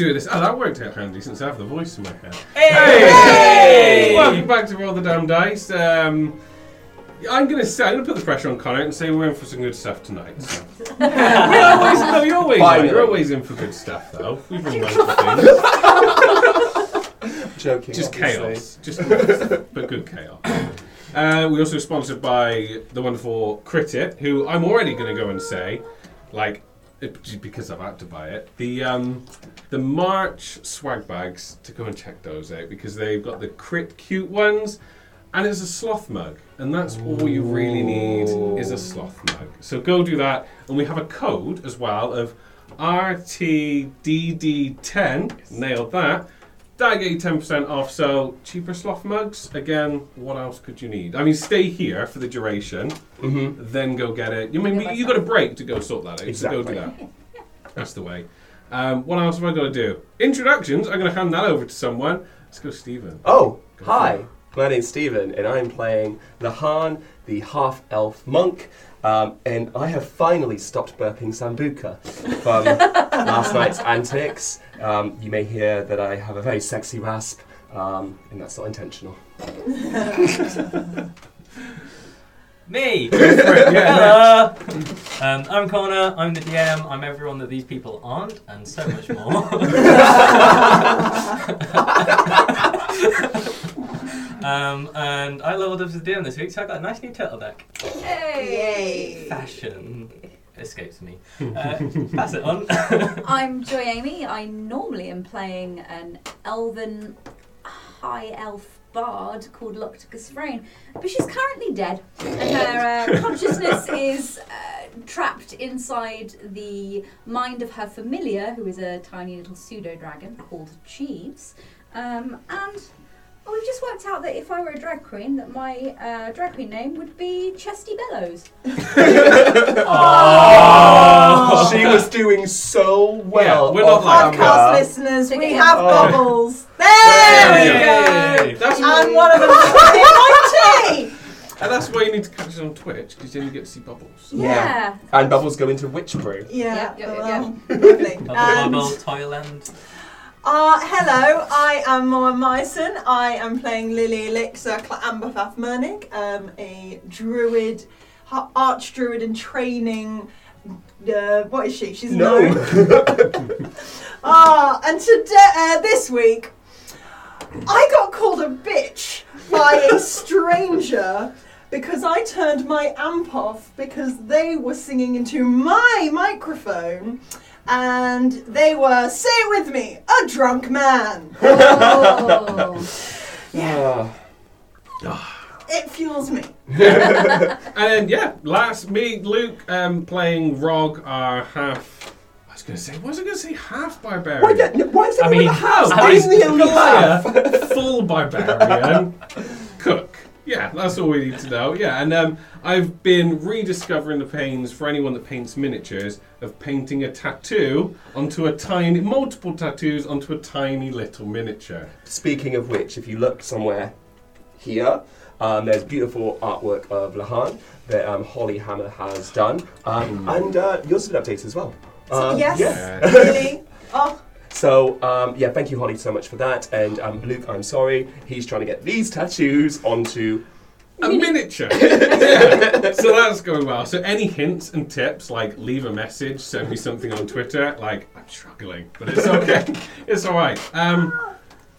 Oh, I get to do this. Oh, that worked out handy since I have the voice in my head. Hey! hey! Welcome back to Roll the Damn Dice. Um, I'm gonna say I'm gonna put the pressure on Connor and say we're in for some good stuff tonight. So. we always, no, you're always, Finally. you're always in for good stuff though. We've been run wonderful things. Joking. Just obviously. chaos, just chaos, but good chaos. Uh, we also sponsored by the wonderful Critit, who I'm already going to go and say, like, it- because I've had to buy it, the um, the March swag bags to go and check those out because they've got the Crit cute ones, and it's a sloth mug, and that's all you really need is a sloth mug. So go do that, and we have a code as well of RTDD10. Nailed that. That'll get you 10% off, so cheaper sloth mugs. Again, what else could you need? I mean, stay here for the duration, Mhm. then go get it. You mean, you got a break to go sort that out, so go do that. That's the way. Um, what else have I got to do? Introductions, I'm going to hand that over to someone. Let's go, Stephen. Oh, Go hi. My name's Stephen, and I'm playing Lahan, the half elf monk. Um, and I have finally stopped burping Sambuca from last night's antics. Um, you may hear that I have a very sexy rasp, um, and that's not intentional. Me! Yeah, Hello! Um, I'm Connor, I'm the DM, I'm everyone that these people aren't, and so much more. Um, and I leveled up as a DM this week, so I got a nice new turtleneck. Hey! Fashion escapes me. Uh, pass it on. I'm Joy Amy. I normally am playing an elven high elf bard called Locticus Frayne, but she's currently dead, and her uh, consciousness is uh, trapped inside the mind of her familiar, who is a tiny little pseudo dragon called Jeeves. Um, and we've just worked out that if I were a drag queen, that my uh, drag queen name would be Chesty Bellows. Oh. She was doing so well. Yeah, we're not off like camera. Podcast listeners, we have Oh. bubbles. There, There we we go. Yay. That's And one of them is and that's why you need to catch it on Twitch, because then you get to see bubbles. Yeah. And bubbles go into witch brew. Yeah, Yep, yep, yep, well, lovely. Bubble And, Bubble Toyland. Uh, hello, I am Moa Myson. I am playing Lily Elixir Amberfath Mernig, um, a druid, arch druid in training. Uh, what is she? She's No. Ah, and today, uh, this week, I got called a bitch by a stranger because I turned my amp off because they were singing into my microphone and they were, say it with me, a drunk man. Oh. Ah. It fuels me. And then, yeah, last, me, Luke, um, playing Rog, our half. I was going to say, what was I going to say? Half barbarian. Why, don't- why is I everyone mean, a half? I I'm mean, the only half. Full barbarian, cook. Yeah, that's all we need to know. Yeah, and um, I've been rediscovering the pains for anyone that paints miniatures of painting a tattoo onto a tiny, multiple tattoos onto a tiny little miniature. Speaking of which, if you look somewhere here, um, there's beautiful artwork of Lahan that um, Holly Hammer has done, um, and uh, yours has been updated as well. Um, yes, Yeah. really. Oh, So um, yeah, thank you, Holly, so much for that. And um, Luke, I'm sorry, he's trying to get these tattoos onto. A miniature. yeah. So that's going well. So any hints and tips, like leave a message, send me something on Twitter. Like I'm struggling, but it's okay. it's all right. Um,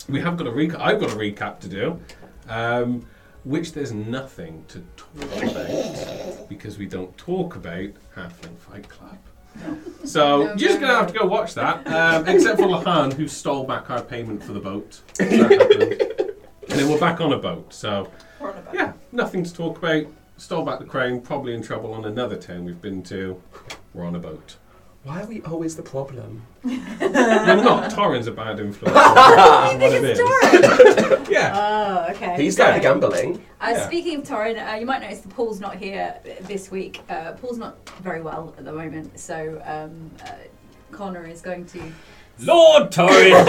we have got a recap. I've got a recap to do, um, which there's nothing to talk about because we don't talk about Halfling Fight Club. So you're just gonna have to go watch that, um, except for Lahan, who stole back our payment for the boat. That happened. and then we're back on a boat. So we're on about. yeah, nothing to talk about. Stole back the crane. probably in trouble on another town we've been to. We're on a boat. Why are we always the problem? We're not. Torrin's a bad influence. That's what it is. Yeah. Oh, okay. He started gambling. Uh, Yeah. Speaking of Torin, uh, you might notice that Paul's not here this week. Uh, Paul's not very well at the moment, so um, uh, Connor is going to Lord Torrinda!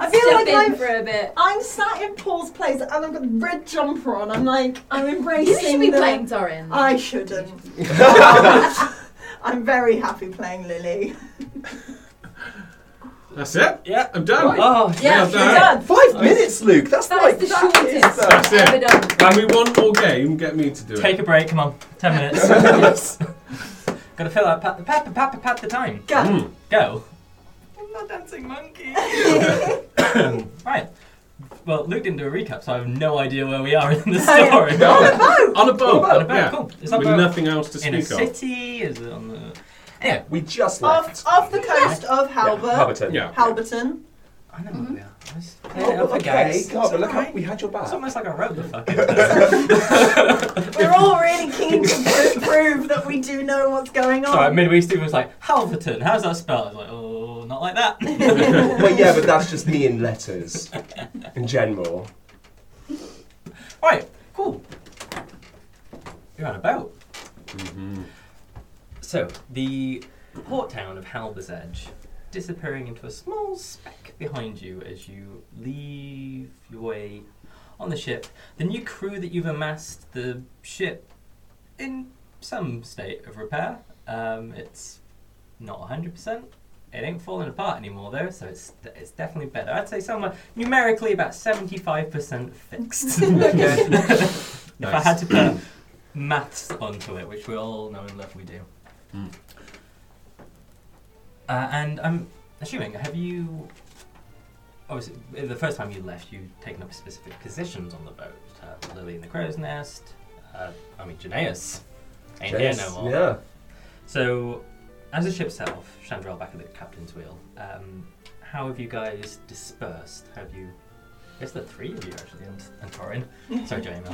I feel step like in I'm, for a bit. I'm sat in Paul's place and I've got a red jumper on. I'm like, I'm embracing. You should be the- playing Torrin. I shouldn't. I'm very happy playing Lily. That's it. Yeah. I'm done. Oh, Yeah, Well you're done. done. Five minutes, Luke. That's That like the that is, shortest That's it. ever done. And we want more game. Get me to do Take it. Take a break, come on. Ten minutes. Gotta fill out pat the pat, pat, pat the time. Go. Mm. Go. I'm not dancing monkey. right. Well, Luke didn't do a recap, so I have no idea where we are in the yeah. story. No. On a boat. On a boat, yeah. cool. Is that With boat nothing else to in a speak of. city? Is it on the? Anyway, We just left. off the coast of Halbert. Halberton. Yeah. Halberton. I know where we mm-hmm. are. I just played Oh, it up okay. gags. God, but look how alright. we had your back. It's almost like I wrote the fucking. We're all really keen to pr- prove that we do know what's going on. Sorry, midway Stephen was like, Halverton, how's that spelled? I was like, oh, not like that. well, yeah, but that's just me in letters, in general. right, cool. You're on a boat. Mhm. So, the port town of Halber's Edge disappearing into a small speck behind you as you leave your way on the ship. The new crew that you've amassed, the ship in some state of repair. Um, it's not 100%. It ain't falling apart anymore though, so it's it's definitely better. I'd say somewhere numerically about 75% fixed. if I had to put maths onto it, which we all know and love we do. Mm. Uh, and I'm assuming, have you. Obviously, the first time you left, you would taken up specific positions on the boat. Uh, Lily in the crow's nest. Uh, I mean, Janaeus ain't here no more. Yeah. So, as a ship set off, Chandrel back at the captain's wheel, um, how have you guys dispersed? Have you. I guess the three of you actually, and, and Torin. Sorry, Jamie.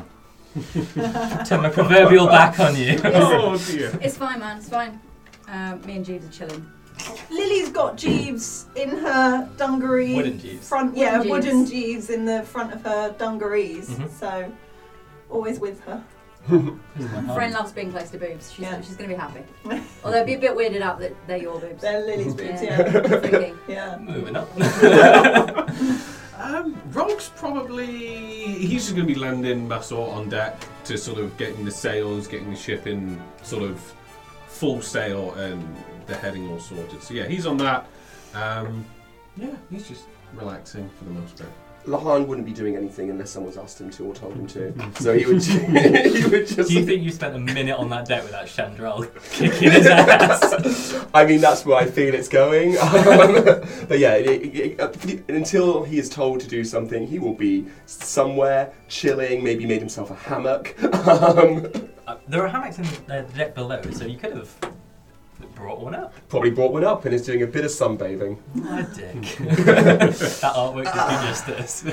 Turn my proverbial back on you. Oh dear. It's fine, man. It's fine. Uh, me and Jeeves are chilling. Lily's got Jeeves in her dungaree. Wooden Jeeves. Front, yeah, Wooden wooden Jeeves. Jeeves in the front of her dungarees. Mhm. So, always with her. Friend loves being close to boobs. She's, Yeah. she's going to be happy. Although be a bit weirded out that they're your boobs. They're Lily's boobs, Yeah. yeah. Yeah. Moving up. Um, Rogue's probably he's just going to be landing Massor on deck to sort of getting the sails, getting the ship in sort of full sail and the heading all sorted. So yeah, he's on that. Um, yeah, he's just relaxing for the most part. Lahan wouldn't be doing anything unless someone's asked him to or told him to. So he would, he would just. Do you think you spent a minute on that deck without Chandrel kicking his ass? I mean, that's where I feel it's going. Um, but yeah, it, it, uh, until he is told to do something, he will be somewhere chilling. Maybe made himself a hammock. Um, Uh, there are hammocks in the deck below, so you could have brought one up. probably brought one up and is doing a bit of sunbathing. What a dick. that artwork did you justice.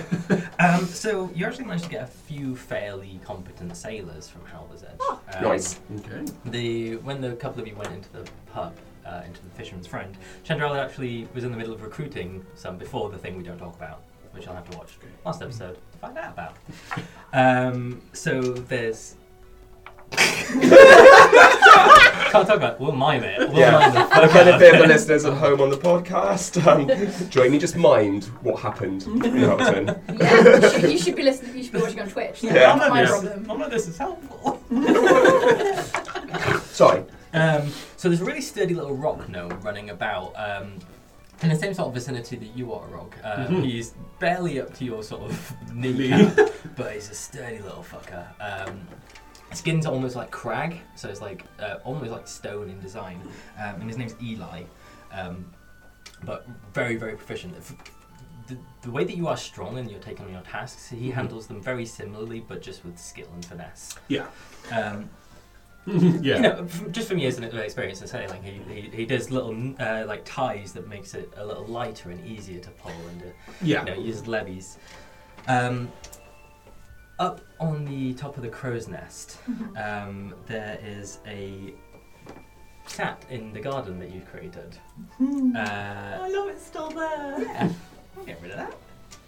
um, so you actually managed to get a few fairly competent sailors from Halber's Edge. Um, Nice. Okay. The when the couple of you went into the pub, uh, into the Fisherman's Friend, Chandrel actually was in the middle of recruiting some before the thing we don't talk about, which I'll have to watch last episode to find out about. Um, so there's. Can't talk about. it. We'll mime it. We'll Yeah. mime the For fuck the of benefit of the listeners at home on the podcast, um, Jamie just mind what happened in Halberton. Yeah, you should, you should be listening. You should be watching on Twitch. That's Yeah. not my Yes. problem. None of this is helpful. Sorry. Um, so there's a really sturdy little rock gnome running about um, in the same sort of vicinity that you are, Rog. Um, Mhm. He's barely up to your sort of kneecap, but he's a sturdy little fucker. Um, skin's almost like crag, so it's like uh, almost like stone in design. Um, and his name's Eli, um, but very very proficient. The, the way that you are strong and you're taking on your tasks, he handles them very similarly, but just with skill and finesse. Yeah. Um, yeah. you know, f- just from years of experience in sailing, he, he, he does little uh, like ties that makes it a little lighter and easier to pull and to, yeah. you know, use levies. Um, up on the top of the crow's nest, um, there is a tap in the garden that you've created. Hmm. Uh, I love it's still there. yeah, I'll get rid of that.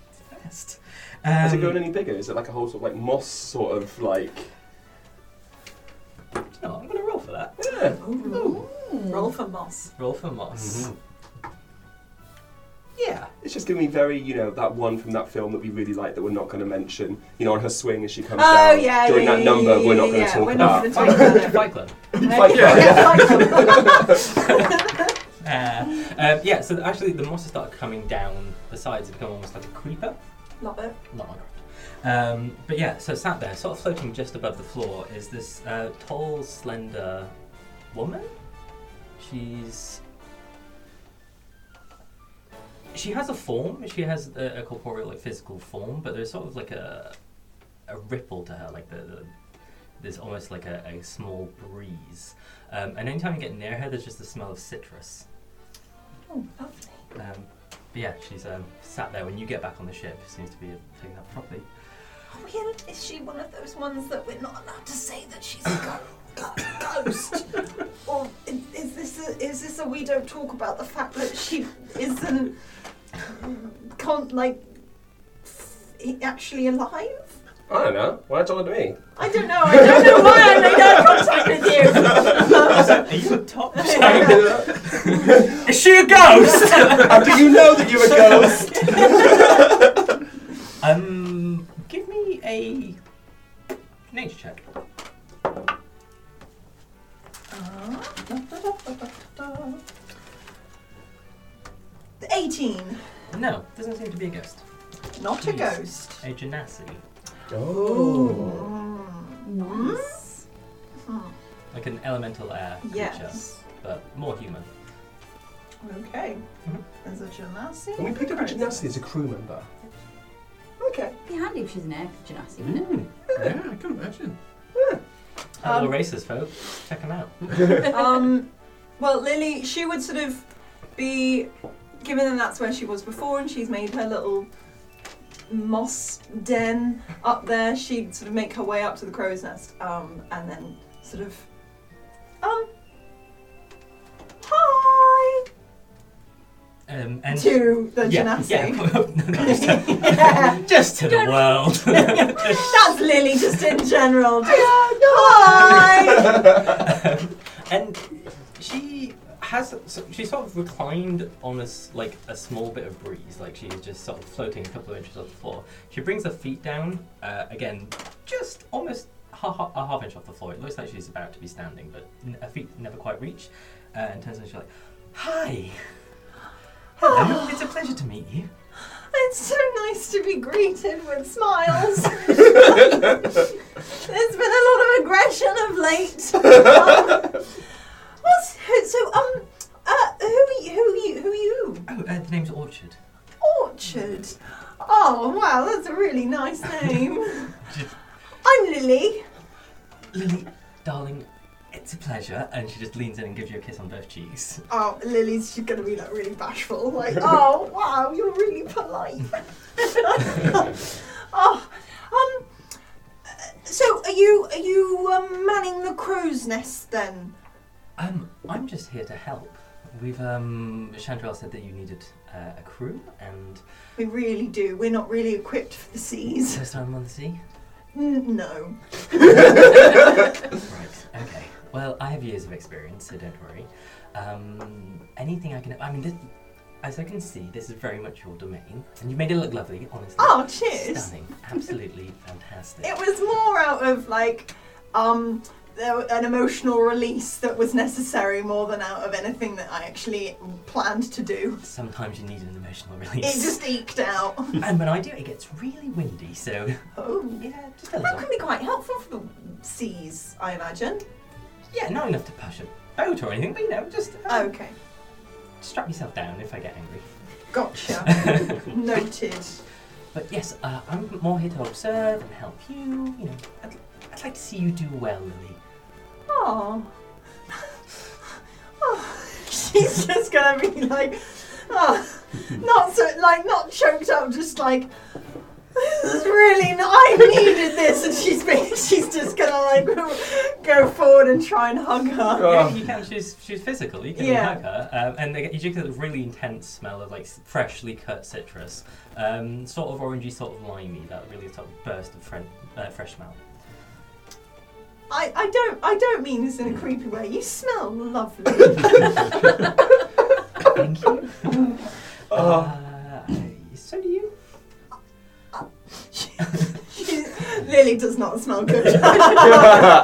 It's the best. Has it Um, grown any bigger? Is it like a whole sort of like moss sort of like? No, I'm going to roll for that. Yeah. Ooh. Roll for moss. Roll for moss. Yeah, it's just giving me very, you know, that one from that film that we really like that we're not going to mention. You know, on her swing as she comes Oh down yeah, during yeah, that yeah, number. yeah, we're not going to yeah, talk we're not about. gonna talk about it. Fight Club. Fight Club, Uh, um, yeah, so actually the monsters start coming down the sides and become almost like a creeper. Love it. Not Minecraft. Um, but yeah, so sat there, sort of floating just above the floor, is this uh, tall, slender woman. She's. She has a form. She has a, a corporeal, like physical form, but there's sort of like a a ripple to her, like the, the there's almost like a, a small breeze. Um, and anytime you get near her, there's just the smell of citrus. Oh, lovely. Um, but yeah, she's um, sat there. When you get back on the ship, seems to be taking that properly. Oh, yeah, is she one of those ones that we're not allowed to say that she's a go- ghost? or is, is this a, is this a we don't talk about the fact that she isn't can't like f- actually alive? I don't know. Why are you talking to me? I don't know. I don't know why I made eye contact with you. Are you a top? Is she a ghost? How do you know that you're a ghost? um, give me a nature check. Eighteen. No, doesn't seem to be a ghost. Not a Jeez. ghost. A genasi, Oh. Nice. Hmm. like an elemental air creature, Yes. but more human. Okay. Mhm. There's a genasi. And we picked up a gymnasty as a crew member. Okay. Be handy if she's an air genasi, wouldn't Mm. Yeah, I can imagine. Hello, Um, racers, folk. Check them out. um, well, Lily, she would sort of be, given that that's where she was before, and she's made her little moss den up there. She'd sort of make her way up to the crow's nest, um, and then sort of, um, Um, and to the yeah, genasi. yeah. No, just, to, Yeah. just to the world. That's Lily, just in general. Just, hi. Um, and she has so she sort of reclined on a s- like a small bit of breeze like she's just sort of floating a couple of inches off the floor she brings her feet down uh, again just almost half, a half inch off the floor it looks like she's about to be standing but n- her feet never quite reach uh, and turns and she's like hi hello it's a pleasure to meet you It's so nice to be greeted with smiles. There's been a lot of aggression of late. Um, what's so um uh who are you, who are you who are you? oh uh, the name's orchard Orchard. Oh wow, that's a really nice name. Just- I'm Lily. lily darling it's a pleasure and she just leans in and gives you a kiss on both cheeks Oh, Lily's she's gonna be like really bashful. Like, oh wow, you're really polite. oh, um. So are you are you um, manning the crow's nest then? Um, I'm just here to help. We've um, Chandrel said that you needed uh, a crew, and We really do. We're not really equipped for the seas. first time on the sea. N- no. Right. Okay. Well, I have years of experience, so don't worry. Um, anything I can. I mean, this, as I can see, this is very much your domain, and you made it look lovely. Honestly. Oh, cheers. Stunning. Absolutely fantastic. It was more out of like um an emotional release that was necessary more than out of anything that I actually planned to do. Sometimes you need an emotional release. It just eked out. and when I do, it gets really windy. So Oh. yeah, just a That little. can be quite helpful for the seas, I imagine. Yeah, not enough to push a boat or anything, but you know, just um, Okay, strap yourself down if I get angry. gotcha. Noted. But yes, uh, I'm more here to observe and help you. You know, I'd, I'd like to see you do well, Lily. Oh. oh. She's just gonna be like, oh, not so, like, not choked up, just like, this is really, not, I needed this, and she's being, she's just gonna like go forward and try and hug her. Oh. Yeah, you can. She's she's physical. You can Yeah. hug her, um, and they, you do get a really intense smell of like freshly cut citrus, um, sort of orangey, sort of limey. That really sort of burst of uh, fresh smell. I, I don't I don't mean this in a creepy way. You smell lovely. Thank you. Uh, so do you? clearly does not smell good. well,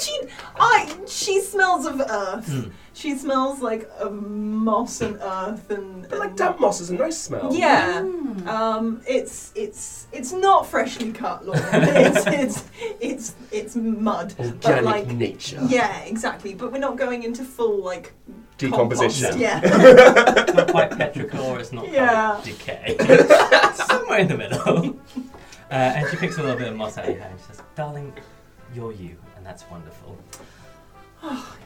she, I, she smells of earth. Mm. She smells like of moss and earth and. But like and- damp moss is a nice smell. Yeah. Mm. Um, it's it's it's not freshly cut lawn. it's it's it's it's mud. Organic like- nature. Yeah, exactly. But we're not going into full like Decomposition. compost. Yeah. It's not quite petrichor, it's not Yeah. quite decay. It's somewhere in the middle. Uh, and she picks a little bit of moss out of your hand. She says, Darling, you're you, and that's wonderful.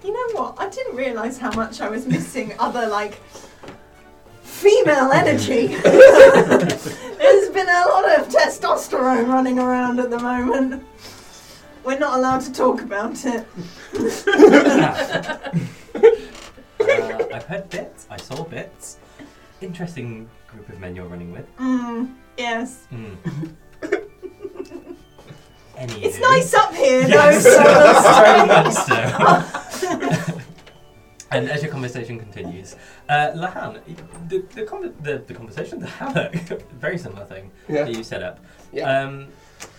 You know what? I didn't realise how much I was missing other like female energy. There's been a lot of testosterone running around at the moment. We're not allowed to talk about it. Uh, I've heard bits, I saw bits. Interesting group of men you're running with. Mm, yes. Mm. Anywho. It's nice up here Yes, though, so very much so. and as your conversation continues, uh, Lahan, the, the, con- the, the conversation, the hammock, very similar thing Yeah. that you set up. Yeah. Um,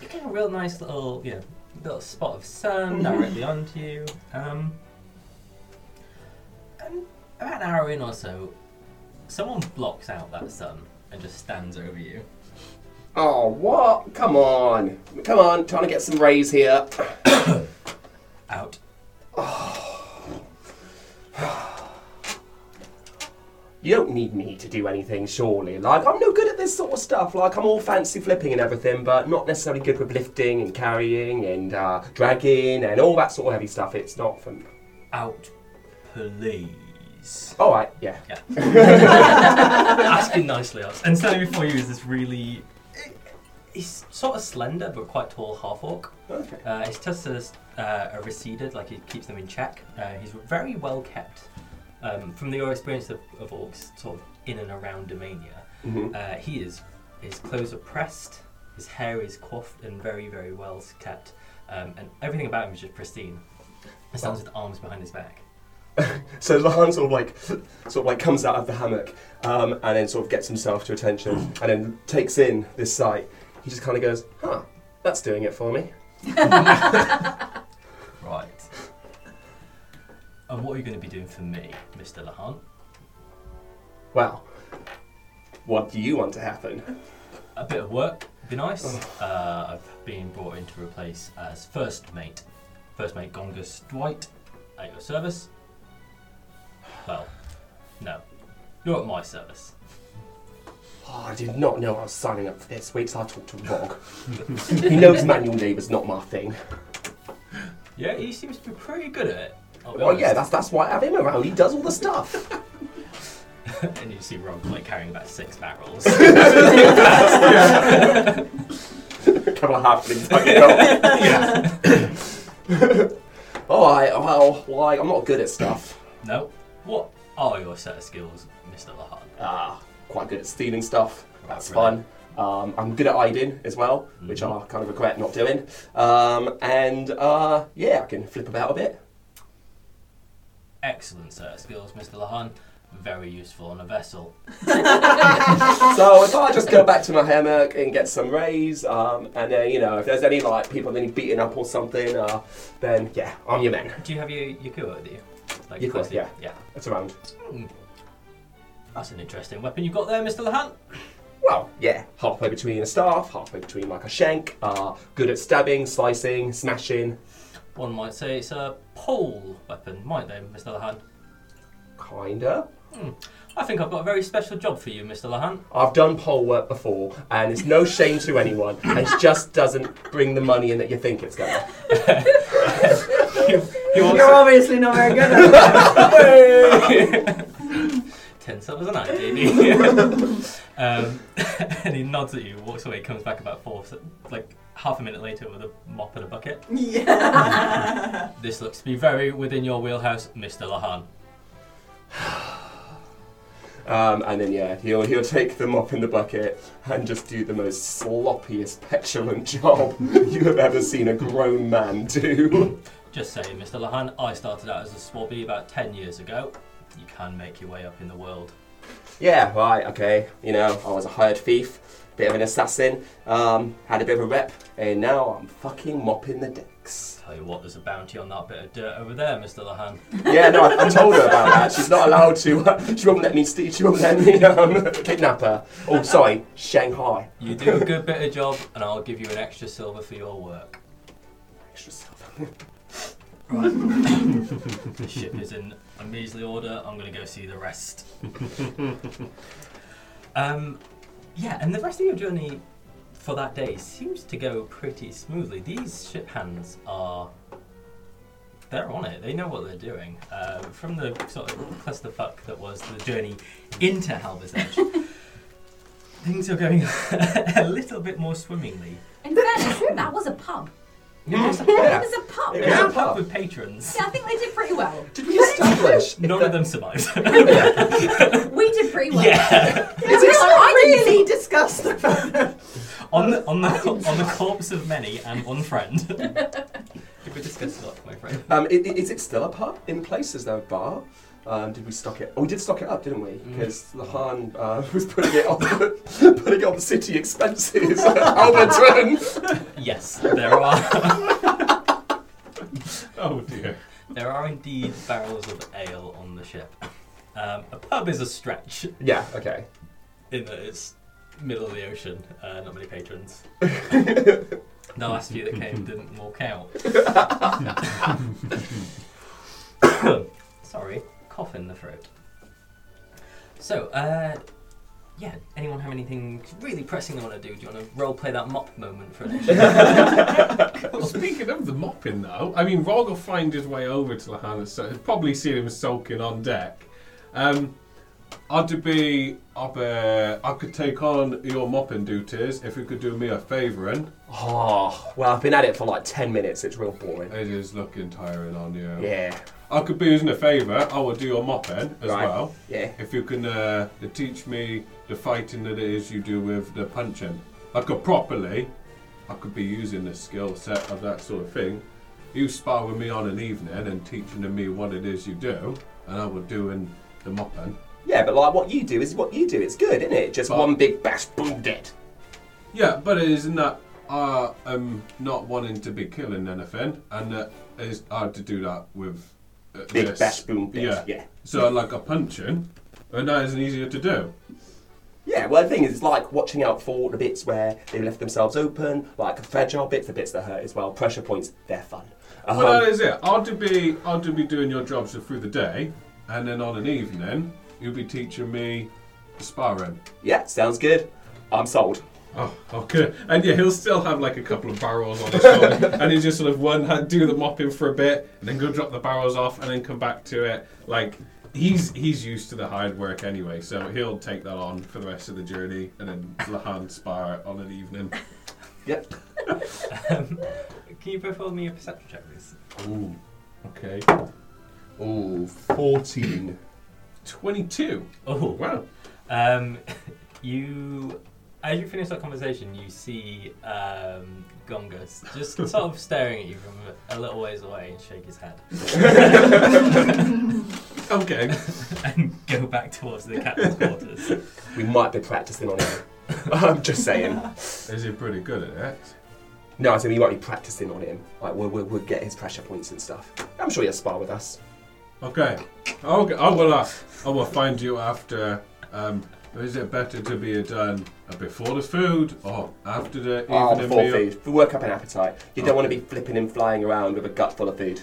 you get a real nice little, you know, little spot of sun directly onto you. Um, and about an hour in or so, someone blocks out that sun and just stands over you. Oh, what? Come on. Come on, trying to get some rays here. Out. You don't need me to do anything, surely. Like, I'm no good at this sort of stuff. Like, I'm all fancy flipping and everything, but not necessarily good with lifting and carrying and uh, dragging and all that sort of heavy stuff. It's not for me. Out, please. Alright, yeah. Yeah. asking nicely. And standing before you is this really. He's sort of slender but quite tall half orc. Okay. Uh, his tusks uh, are receded, like he keeps them in check. Uh, he's very well kept. Um, from your experience of, of orcs, sort of in and around Domania, hmm uh, he is. His clothes are pressed. His hair is coiffed and very, very well kept, um, and everything about him is just pristine. He stands with arms behind his back. So Lahan sort of like, sort of like comes out of the hammock um, and then sort of gets himself to attention and then takes in this sight. He just kind of goes, huh, that's doing it for me. Right. And what are you going to be doing for me, Mr. Lahan? Well, what do you want to happen? A bit of work would be nice. Uh, I've been brought in to replace as first mate. First mate Gongus Dwight at your service. Well, no. You're at my service. Oh, I did not know I was signing up for this. Wait till I talk to Rog. he knows manual labour's not my thing. Yeah, he seems to be pretty good at it. I'll be Well, yeah, that's that's why I have him around. He does all the stuff. and you see Rob like carrying about six barrels. A couple of halflings. yeah. All right. Well, like I'm not good at stuff. no. What are your set of skills, Mr. Lahan? Ah, quite good at stealing stuff. That's fun. Um, I'm good at hiding as well, which Mhm. I kind of regret not doing. Um, and uh, yeah, I can flip about a bit. Excellent set of skills, Mr. Lahan. Very useful on a vessel. so if I just go back to my hammock and get some rays, um, and then you know if there's any like people that need beating up or something, uh, then yeah, I'm your man. Do you have your Yakuo with you? Like first- yeah. Yeah. It's around. Hmm. That's an interesting weapon you've got there, Mr. Lahan. Well, yeah, halfway between a staff, halfway between like a shank. Uh, good at stabbing, slicing, smashing. One might say it's a pole weapon, might they, Mr. Lahan? Kinda. I think I've got a very special job for you, Mr. Lahan. I've done pole work before, and it's no shame to anyone. and It just doesn't bring the money in that you think it's gonna. He wants You're obviously not very good at it. ten silvers a night, baby. um, and he nods at you, walks away, comes back about four, like half a minute later with a mop and a bucket. yeah. This looks to be very within your wheelhouse, Mr. Lahan. Um, and then yeah, he'll he'll take them up in the bucket and just do the most sloppiest, petulant job you have ever seen a grown man do. Just saying, Mr. Lahan, I started out as a swabby about 10 years ago. You can make your way up in the world. Yeah, right, okay. You know, I was a hired thief, bit of an assassin, um, had a bit of a rep, and now I'm fucking mopping the decks. Tell you what, there's a bounty on that bit of dirt over there, Mr. Lahan. Yeah, no, I, I told her about that. She's not allowed to. Uh, she won't let me steal. She won't let me um, kidnap her. Oh, sorry, Shanghai. You do a good bit of job, and I'll give you an extra silver for your work. Extra silver. Right. the ship is in a measly order. I'm going to go see the rest. um, yeah, and the rest of your journey for that day seems to go pretty smoothly. These ship hands are. They're on it. They know what they're doing. Uh, from the sort of clusterfuck that was the journey into Halber's Edge, things are going a little bit more swimmingly. In fairness, that was a pub. It was a, It was a pub. it was Yeah, a pub with patrons. Yeah, I think they did pretty well. Did we establish? None of them survived. We did pretty well. yeah. Is it I didn't really discussed the fact on the on the on the corpse of many and one friend. Did we discuss a lot, my friend? Um, i- i- is it still a pub in place? Is there a bar? Um, did we stock it? Oh, we did stock it up, didn't we? Mm. Because Lahan uh, was putting it on the, putting it on the city expenses. Alberton. Yes, there are Oh dear. there are indeed barrels of ale on the ship. Um, a pub is a stretch yeah. Okay. in that it's middle of the ocean. Uh, not many patrons. the last few that came didn't walk out. Sorry, cough in the throat. So, uh, yeah. Anyone have anything really pressing they want to do? Do you want to role play that mop moment for an extra? Well, speaking of the mopping, though, I mean, Rog will find his way over to Lahana, so he'll probably see him sulking on deck. Um, I'd be, I'd be, I could take on your mopping duties if you could do me a favour, and Oh, well, I've been at it for like ten minutes. It's real boring. it is looking tiring on you. Yeah. I could be using a favour. I will do your mopping as Right. well. Yeah. If you can uh, teach me the fighting that it is you do with the punching, I could properly, I could be using the skill set of that sort of thing. You spar with me on an evening and teaching me what it is you do, and I will doing the mopping. Yeah, but like what you do is what you do. It's good, isn't it? Just But- one big bash, boom, dead. Yeah, but it isn't that I am not wanting to be killing anything, and that is hard to do that with uh, Big this. boom, dead. Yeah. yeah. So like a punching, and that isn't easier to do. Yeah, well, the thing is, it's like watching out for the bits where they left themselves open, like fragile bits, the bits that hurt as well. Pressure points, they're fun. Um, Well, that is it. I'll be I'll be doing your jobs through the day, and then on an evening you'll be teaching me the sparring. yeah, sounds good. I'm sold. Oh, okay. And yeah, he'll still have like a couple of barrels on his shoulder, and he just sort of one hand do the mopping for a bit, and then go drop the barrels off, and then come back to it. Like he's he's used to the hard work anyway, so he'll take that on for the rest of the journey, and then Lahan spar on an evening. Yep. um, can you both roll me a perception check, please? Ooh, okay. Ooh, 14. Twenty-two. Oh, Wow. Um, you, as you finish that conversation, you see um, Gongus just sort of staring at you from a little ways away and shake his head Okay. and go back towards the captain's quarters. We might be practicing on him. I'm just saying. Is he pretty good at it? No, I said we might be practicing on him. Like, we'll, we'll, we'll get his pressure points and stuff. I'm sure he'll spar with us. Okay. Okay. I will. Uh, I will find you after. Um, is it better to be done uh, before the food or after the Oh, evening before meal? food. We work up an appetite. You don't want to be flipping and flying around with a gut full of food.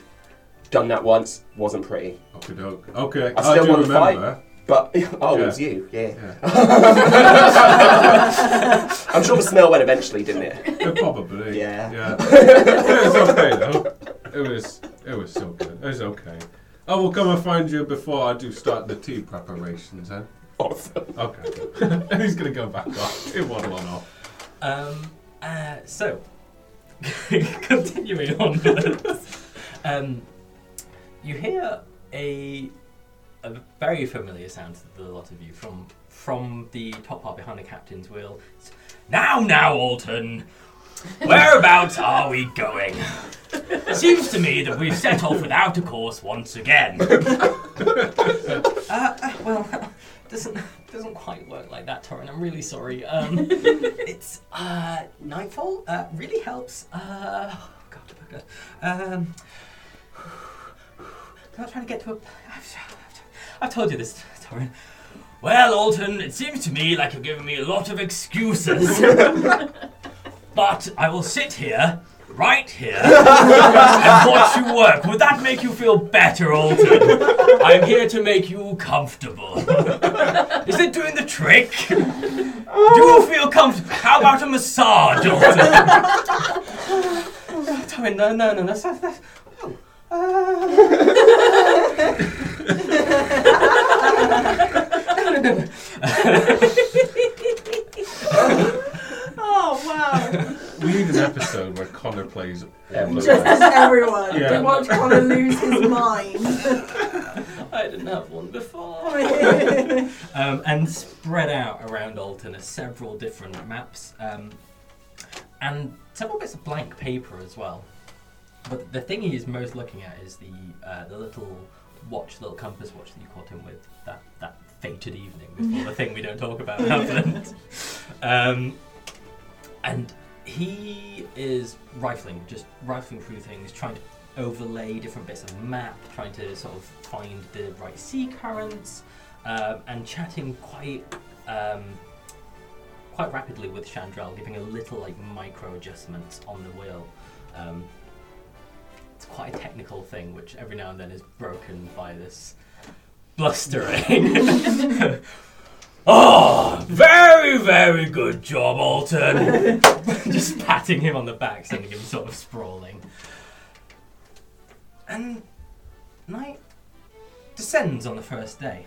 Done that once, wasn't pretty. Okay. doke. Okay. I still do wanna fight. remember. But, oh, it was you, yeah. Yeah. I'm sure the smell went eventually, didn't it? Yeah, probably. Yeah. Yeah. it was okay though. It was. It was so good. It was okay. I will come and find you before I do start the tea preparations. Then. Awesome. Okay. and he's gonna go back off. It waddle on off. Um, uh, so, continuing onwards, um, you hear a a very familiar sound to the lot of you from from the top part behind the captain's wheel. It's, now, now, Alton, whereabouts are we going? It seems to me that we've set off without a course once again. uh, uh, well, doesn't doesn't quite work like that, Torrin. I'm really sorry. Um, it's uh, nightfall. Uh, really helps. Uh, oh God, oh God. Um, I'm not trying to get to a. I've, I've told you this, Torrin. Well, Alton, it seems to me like you're giving me a lot of excuses. but I will sit here, right here, and watch you work. Would that make you feel better, Alton? I'm here to make you comfortable. Is it doing the trick? Do you feel comfortable? How about a massage, Alton? No, no, no, that's, that's, that's Oh wow! We need an episode where Connor plays all of Just us. everyone. Yeah. We watch Connor lose his mind. I didn't have one before. um, and spread out around Alton are several different maps um, and several bits of blank paper as well. But the thing he is most looking at is the uh, the little watch, little compass watch that you caught him with that, that fated evening before the thing we don't talk about happened. Um, and he is rifling, just rifling through things, trying to overlay different bits of map, trying to sort of find the right sea currents, um, and chatting quite um, quite rapidly with Chandrel, giving a little like micro adjustments on the wheel. Um, it's quite a technical thing, which every now and then is broken by this blustering. oh, very, very good job, Alton. Just patting him on the back, sending him sort of sprawling. And night descends on the first day.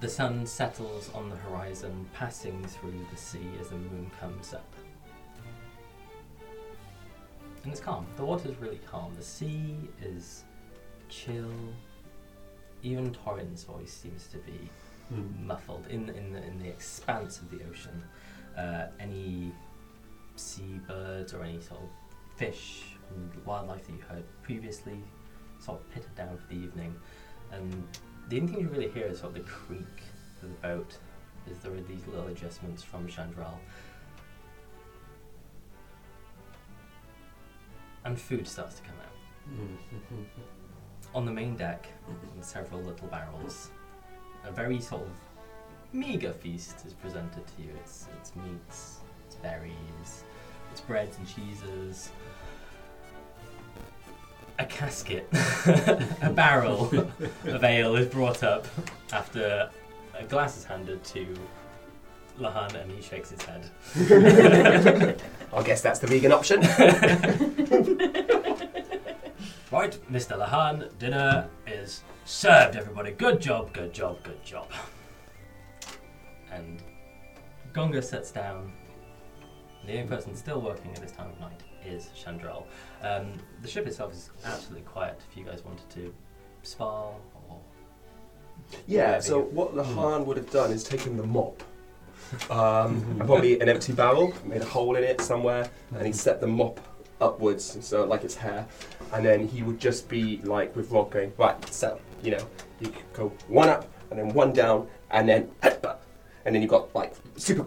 The sun settles on the horizon, passing through the sea as the moon comes up. And it's calm. The water's really calm. The sea is chill. Even Torrin's voice seems to be Hmm. muffled in in the, in the expanse of the ocean. Uh, any seabirds or any sort of fish and wildlife that you heard previously sort of pitted down for the evening. And the only thing you really hear is sort of the creak of the boat as there are these little adjustments from Chandrel. And food starts to come out. On the main deck, on several little barrels, a very sort of meager feast is presented to you. It's, it's meats, it's berries, it's breads and cheeses. A casket, a barrel of ale is brought up after a glass is handed to Lahan and he shakes his head. I guess that's the vegan option. Right, Mr. Lahan, dinner is served, everybody. Good job, good job, good job. And Gonga sits down. The only person still working at this time of night is Chandrel. Um, the ship itself is absolutely quiet if you guys wanted to spar or. Yeah, so what Lahan would have done is taken the mop, um, probably an empty barrel, made a hole in it somewhere, and he set the mop upwards, so like it's hair, and then he would just be like with Rod going, right, so, you know, you could go one up, and then one down, and then and then you've got like super,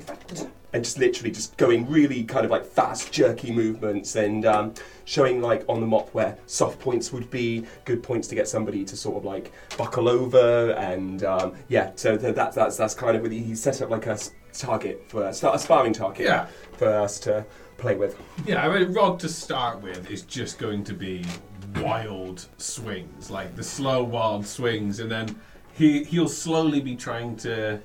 and just literally just going really kind of like fast, jerky movements, and um, showing like on the mop where soft points would be, good points to get somebody to sort of like buckle over, and um, yeah, so th- that's that's that's kind of what he set up like a target for a, a sparring target Yeah. for us to play with. Yeah, I mean, Rod to start with is just going to be wild swings, like the slow, wild swings, and then he he'll slowly be trying to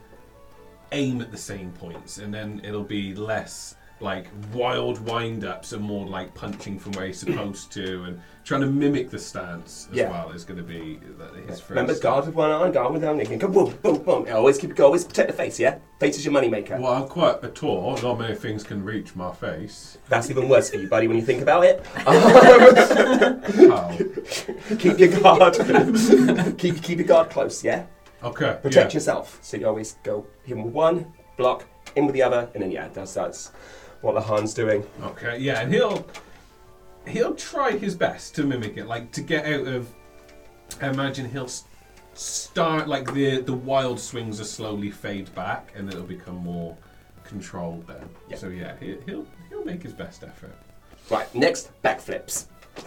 aim at the same points, and then it'll be less like wild wind ups and more like punching from where he's supposed to, and trying to mimic the stance as Yeah. well is going to be his first. Remember, guard with one eye, guard with one. You can go boom, boom, boom. Always keep, always protect the face. Yeah, face is your moneymaker. Well, I'm quite a tall. Not many things can reach my face. That's even worse for you, buddy, when you think about it. How? Oh. keep your guard, keep keep your guard close. Yeah, Okay. protect yeah. yourself. So you always go him with one, block, in with the other, and then yeah, that's that's what Lahan's doing. Okay, yeah, and he'll he'll try his best to mimic it, like to get out of. I imagine he'll s- start like the the wild swings are slowly fade back, and it'll become more controlled then. Yeah. So yeah, he, he'll he'll make his best effort. Right, next, backflips.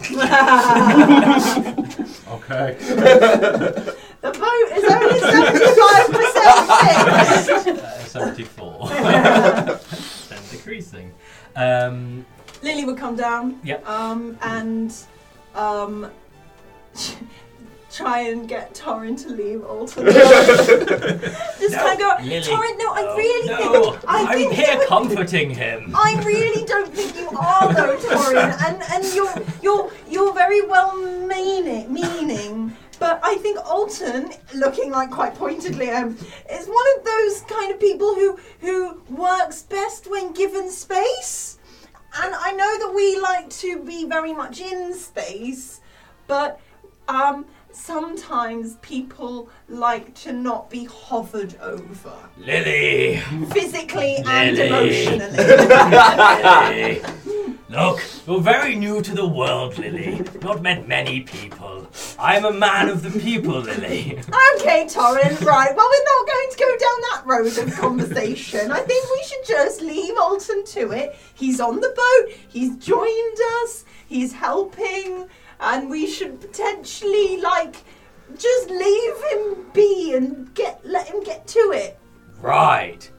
Okay. The boat is only seventy-five percent fixed. Uh, 74. then decreasing. Um, Lily would come down. Yep. Um, and um, try and get Torrin to leave Alton. Just kind of go, Lily. Torrin. No, I Oh, really no, think I I'm think here you comforting him. I really don't think you are though, Torrin, and and you're you're you're very well meaning meaning. But I think Alton, looking like quite pointedly, um, is one of those kind of people who who works best when given space. And I know that we like to be very much in space, but um, sometimes people like to not be hovered over, Lily! physically and Lily. emotionally. Lily! Look, you're very new to the world, Lily. Not met many people. I'm a man of the people, Lily. Okay, Torrin, right. Well, we're not going to go down that road of conversation. I think we should just leave Alton to it. He's on the boat, he's joined us, he's helping, and we should potentially, like, just leave him be and get let him get to it. Right.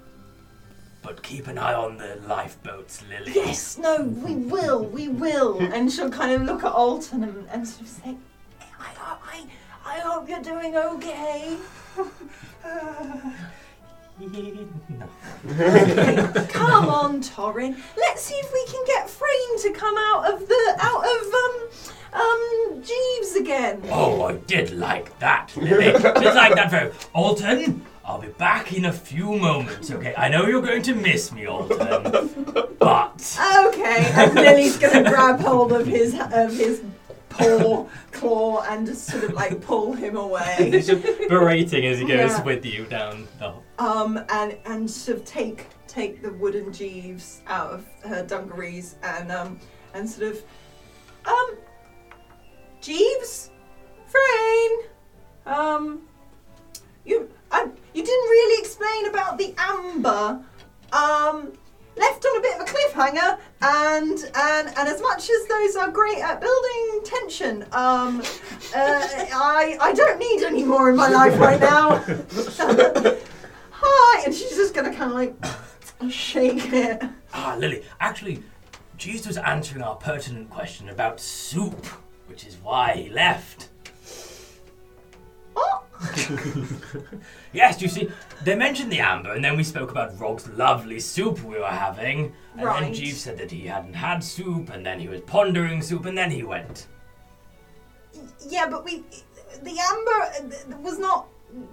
But keep an eye on the lifeboats, Lily. Yes, no, we will, we will. And she'll kind of look at Alton and, and sort of say, I, I, I hope you're doing okay. no. Okay, come on, Torrin. Let's see if we can get Frayne to come out of the out of um um Jeeves again. Oh, I did like that, Lily. did like that very. Alton, I'll be back in a few moments, okay? I know you're going to miss me, Alton. But. Okay, and Lily's gonna grab hold of his of his paw claw and just sort of like pull him away. He's just berating as he goes Yeah. with you down the Um and and sort of take take the wooden Jeeves out of her dungarees and um and sort of um Jeeves, Frayne, um you I, you didn't really explain about the amber. Um, left on a bit of a cliffhanger, and and and as much as those are great at building tension, um, uh, I I don't need any more in my life right now. Hi, and she's just gonna kind of like shake it. Ah, Lily, actually, Jeeves was answering our pertinent question about soup, which is why he left. Oh, Yes, you see, they mentioned the amber, and then we spoke about Rog's lovely soup we were having. And then Right. Jeeves said that he hadn't had soup, and then he was pondering soup, and then he went. yeah, but we the amber uh, th- was not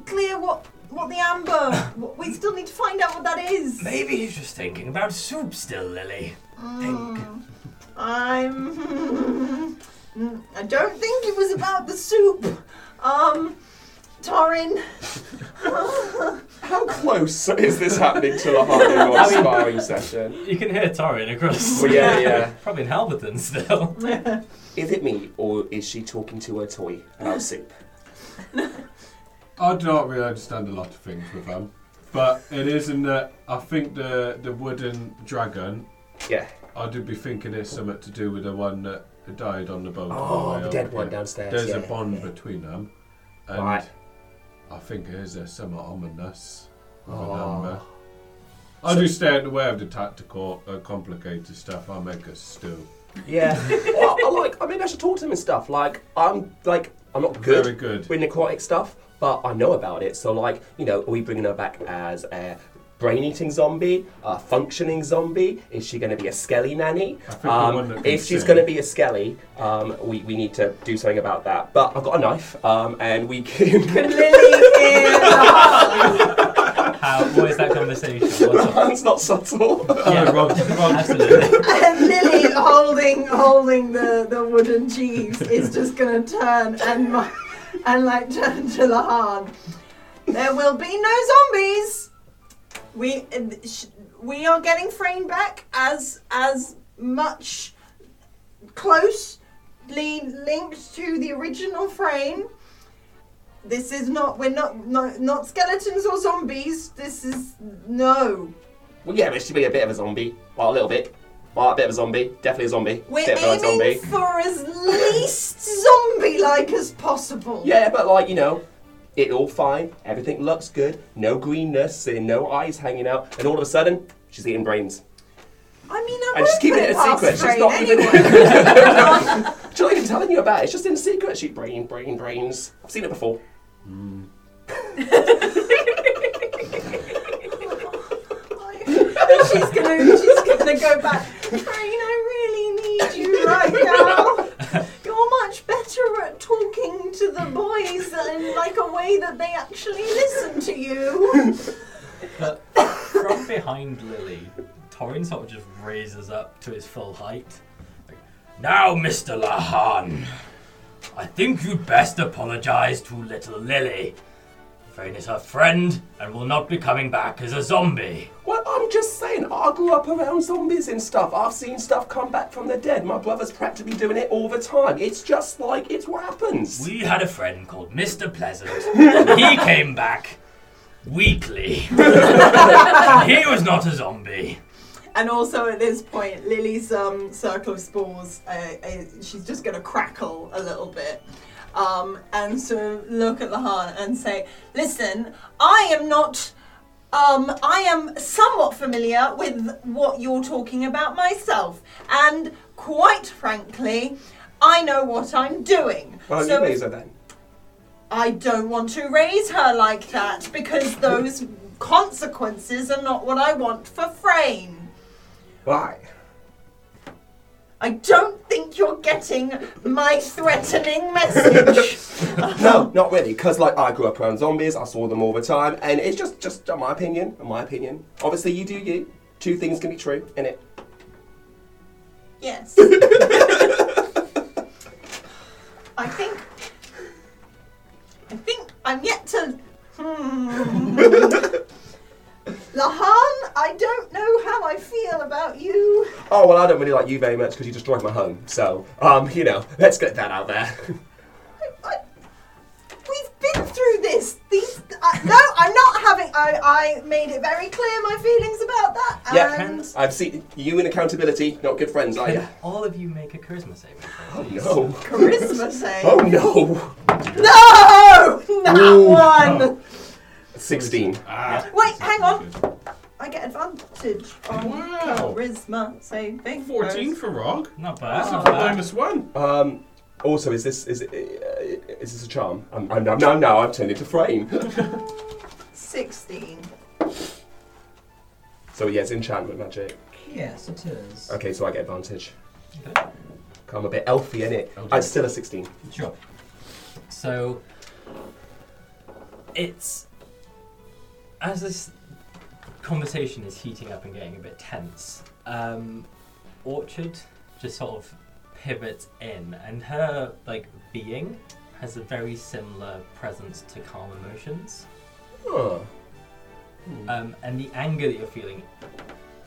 clear what what the amber. we still need to find out what that is. Maybe he's just thinking about soup still, Lily. Think. Mm, I'm. Mm, I don't think it was about the soup. Um, Torrin. How close is this happening to the Hardy I mean- sparring session? You can hear Torrin across. Well, yeah, yeah. Probably in Halberton still. Is it me, or is she talking to her toy about soup? I do not really understand a lot of things with them, but it is in that I think the the wooden dragon. Yeah. I do be thinking it's something to do with the one that died on the boat. Oh, way the dead one here. downstairs. There's yeah, a bond yeah. between them, and Right. I think it is a somewhat ominous. Oh. amber. I do stay out the way of the tactical, uh, complicated stuff. I make a stew. Yeah. well, I like. I mean, I should talk to him and stuff. Like, I'm like, I'm not good Very good. with necrotic stuff, but I know about it. So, like, you know, are we bringing her back as a brain-eating zombie, a functioning zombie? Is she going to be a skelly nanny? I think the one that Um, if she's going to be a skelly, um, we, we need to do something about that. But I've got a knife, um, and we can. Lily in How? What is that conversation? What's up? Not subtle. Yeah, wrong, wrong. Absolutely. and Lily holding holding the, the wooden Jeeves is just gonna turn and mu- and like turn to Lahan. There will be no zombies. We we are getting Frayne back as as much closely linked to the original Frayne. This is not. We're not. No, not skeletons or zombies. This is no. Well, yeah, but she be a bit of a zombie. Well, a little bit. Well, a bit of a zombie. Definitely a zombie. We're a aiming zombie. for as least zombie-like as possible. Yeah, but like you know, it all fine. Everything looks good. No greenness no eyes hanging out. And all of a sudden, she's eating brains. I mean, I And she's keeping put it a secret. She's not even. She's not even telling you about it. It's just in secret. She brain, brain, brains. I've seen it before. And she's gonna, she's gonna go back. Frayne, I really need you right now. You're much better at talking to the boys in like a way that they actually listen to you. But from behind Lily, Torin sort of just raises up to his full height. Like, now, Mr. Lahan, I think you'd best apologize to little Lily. Frayne is her friend and will not be coming back as a zombie. Well, I'm just saying, I grew up around zombies and stuff. I've seen stuff come back from the dead. My brother's practically doing it all the time. It's just like, it's what happens. We had a friend called Mr. Pleasant, and he came back weekly. he was not a zombie. And also at this point, Lily's um, circle of spores, uh, uh, she's just going to crackle a little bit. Um, and so look at Lahan and say, listen, I am not, um, I am somewhat familiar with what you're talking about myself. And quite frankly, I know what I'm doing. Well, so you raise her then. I don't want to raise her like that because those consequences are not what I want for Frayne. Why? I don't think you're getting my threatening message. No, not really, because like I grew up around zombies, I saw them all the time, and it's just, just uh, my opinion, my opinion. Obviously, you do you. Two things can be true, in it. yes. I think. I think I'm yet to. Hmm. Lahan, I don't know how I feel about you. Oh well, I don't really like you very much because you destroyed my home. So, um, you know, let's get that out there. I, I, we've been through this. These. I no, I'm not having. I, I made it very clear my feelings about that. Yeah. And I've seen you in accountability, not good friends, are you? All of you make a charisma saving throw? Oh please? no! charisma save. Oh no! No! Not Ooh. one! Sixteen. Ah, Wait, hang on. I get advantage on Wow. charisma saving. 14 for Rog. Not bad. That's bad. a Not bad. minus one. Um. Also, is this is it, uh, is this a charm? I'm, I'm now now now I've turned into Frayne. 16. so yes, enchantment magic. Yes, it is. Okay, so I get advantage. Okay. I'm a bit elfy in it. I'm still a sixteen. Sure. So it's as this conversation is heating up and getting a bit tense. Um, Orchard just sort of pivots in, and her like being has a very similar presence to calm emotions. Oh. Um, and the anger that you're feeling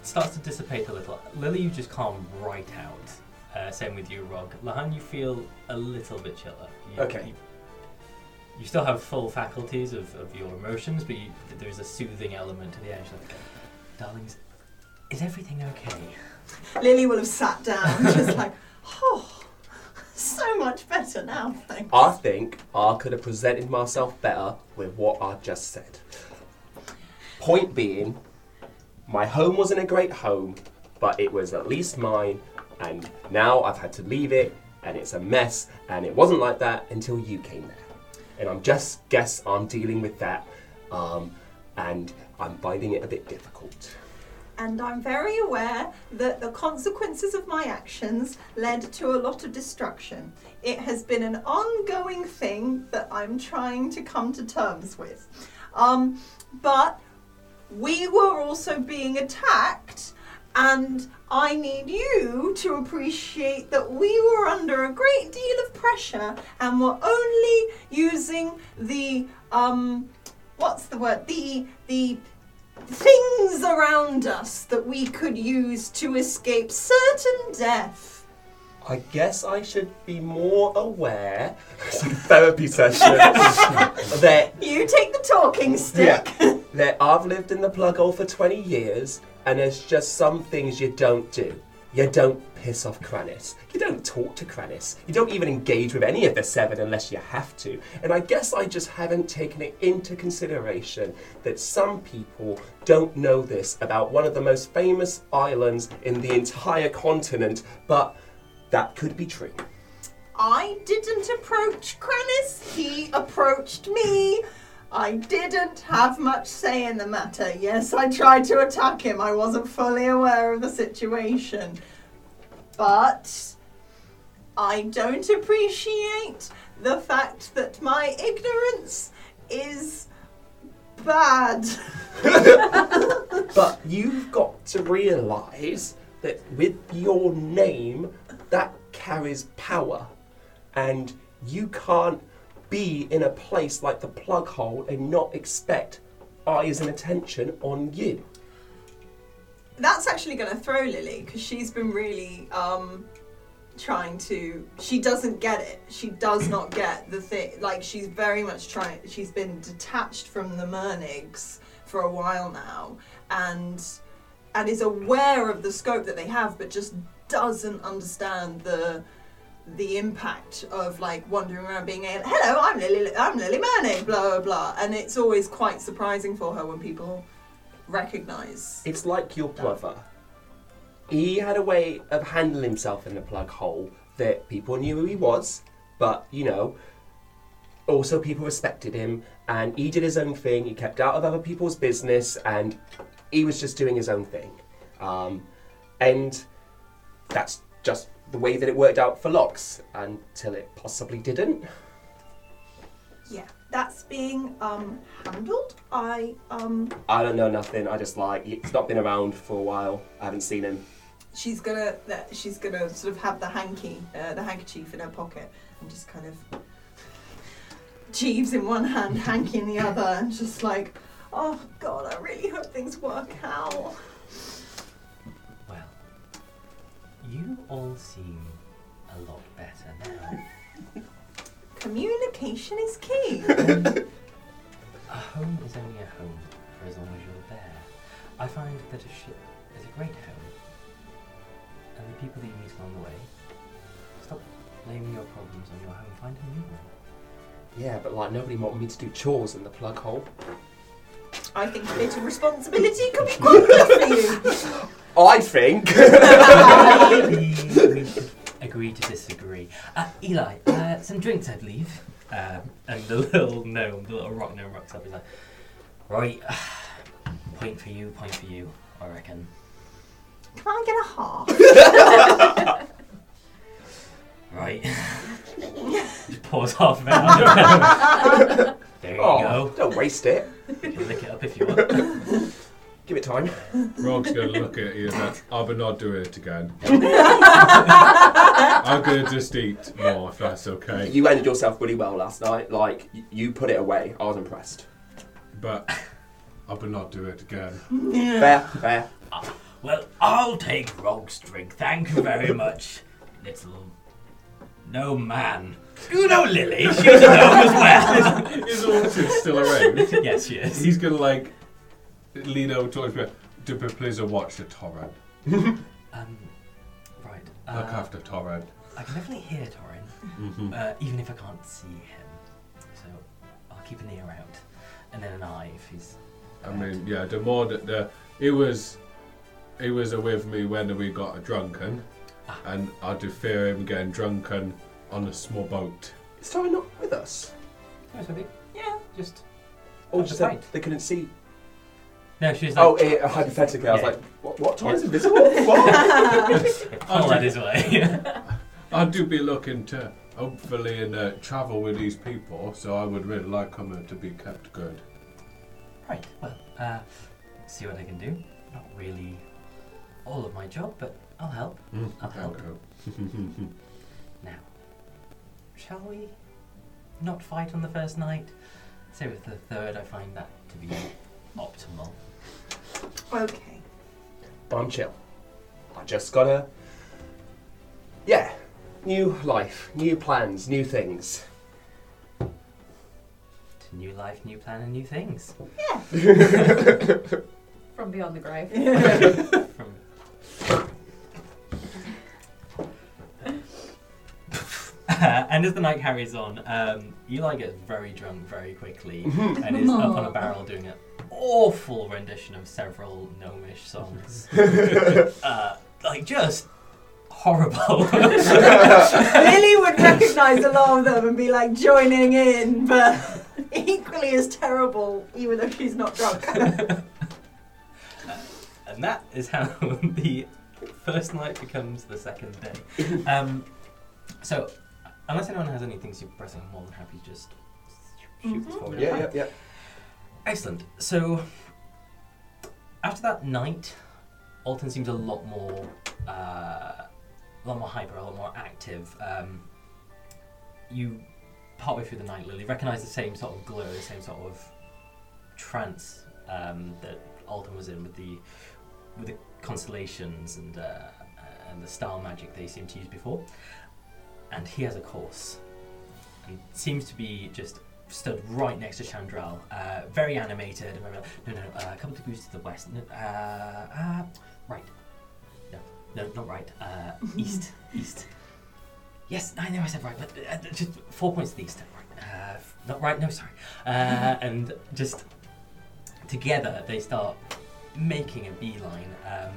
starts to dissipate a little. Lily, you just calm right out. Uh, same with you, Rog. Lahan, you feel a little bit chiller. You, Okay. You, you still have full faculties of, of your emotions, but you, there's a soothing element to the air. She's like, darlings, is everything okay? Lily will have sat down, just like, oh, so much better now, thanks. I think I could have presented myself better with what I just said. Point being, my home wasn't a great home, but it was at least mine, and now I've had to leave it, and it's a mess, and it wasn't like that until you came there. And I'm just guess I'm dealing with that, um, and I'm finding it a bit difficult. And I'm very aware that the consequences of my actions led to a lot of destruction. It has been an ongoing thing that I'm trying to come to terms with. Um, but we were also being attacked, and I need you to appreciate that we were under a great deal of pressure and were only using the um, what's the word? The the things around us that we could use to escape certain death. I guess I should be more aware. A therapy session. that You take the talking stick. that I've lived in the plug hole for 20 years, and there's just some things you don't do. You don't piss off Kranis. You don't talk to Kranis. You don't even engage with any of the seven unless you have to. And I guess I just haven't taken it into consideration that some people don't know this about one of the most famous islands in the entire continent, but that could be true. I didn't approach Kranis, he approached me. I didn't have much say in the matter. Yes, I tried to attack him. I wasn't fully aware of the situation. But I don't appreciate the fact that my ignorance is bad. But you've got to realise that with your name, that carries power. And you can't be in a place like the plug hole and not expect eyes and attention on you. That's actually going to throw Lily because she's been really um, trying to. She doesn't get it. She does not get the thing. Like she's very much trying. She's been detached from the Mernigs for a while now, and and is aware of the scope that they have, but just doesn't understand the the impact of like wandering around being a hello I'm Lily I'm Lily Mernig blah blah blah and it's always quite surprising for her when people recognize It's like your brother. He had a way of handling himself in the plug hole that people knew who he was, but you know, also people respected him and he did his own thing. He kept out of other people's business and he was just doing his own thing. Um, and that's just the way that it worked out for Locks until it possibly didn't. Yeah, that's being um handled. I um I don't know nothing. I just like he's not been around for a while. I haven't seen him. she's gonna that she's gonna sort of have the hanky uh, the handkerchief in her pocket and just kind of Jeeves in one hand, hanky in the other, and just like, oh god, I really hope things work out. You all seem a lot better now. Communication is key. A home is only a home for as long as you're there. I find that a ship is a great home. And the people that you meet along the way, stop blaming your problems on your home, find a new one. Yeah, but like nobody wanted me to do chores in the plug hole. I think a bit of responsibility could be quite good for you. I think. Maybe we should agree to disagree. Uh, Eli, uh, some drinks, I believe. Um, and the little gnome, the little rock gnome rocks up. He's like, right, point for you, point for you, I reckon. Can I get a half? Right. Just pours half of it there you oh, go. don't waste it. You can lick it up if you want. Give it time. Rog's going to look at you and that, I will not do it again. I'm going to just eat more if that's okay. You ended yourself really well last night. Like y- you put it away. I was impressed. But I will not do it again. Fair, fair. Well, I'll take Rog's drink. Thank you very much, little no man. You know Lily. She was a gnome as well. Is Orchid still around? yes, she is. He's to like lean over towards me. Do please watch the Torrin. Um, right. Uh, Look after Torrin. I can definitely hear Torin, hmm uh, even if I can't see him. So I'll keep an ear out, and then an eye if he's. I mean, yeah, the more that the it was, he was with me when we got a drunken, Ah. and I do fear him getting drunken on a small boat. Is Tara not with us? Oh, sorry. Yeah. Just. Or That's just that right. they couldn't see? No, she's like. Oh, eh, hypothetically, I was Yeah. like, what? What? Tara's invisible? what? pull that his way. I do be looking to hopefully and uh, travel with these people, so I would really like them to be kept good. right. Well, uh, see what I can do. Not really all of my job, but I'll help. I'll help. Okay. Now, shall we not fight on the first night? Say with the third, I find that to be optimal. Okay. I'm chill. I just gotta. Yeah, new life, new plans, new things. To new life, new plan, and new things. Yeah. From beyond the grave. From and as the night carries on, um, Eli gets very drunk very quickly and is up on a barrel doing an awful rendition of several gnomish songs. uh, like, just horrible. Lily would recognise a lot of them and be like joining in, but equally as terrible, even though she's not drunk. and that is how the first night becomes the second day. Um, so, unless anyone has anything super pressing, I'm more than happy to just shoot this Mhm. forward. Yeah, yeah, yeah. Excellent. So, after that night, Alton seems a lot more, uh, a lot more hyper, a lot more active. Um, you, partway through the night, Lily, recognise the same sort of glow, the same sort of trance um, that Alton was in with the with the constellations and uh, and the star magic they seemed to use before. And he has a course, and seems to be just stood right next to Chandrel, uh, very animated. And no, no, uh, a couple degrees to the west. No, uh, uh, right. No, no, not right. Uh, east, east. Yes, I know I said right, but uh, just four points to the east. Right. Uh, not right. No, sorry. Uh, and just together they start making a beeline. Um,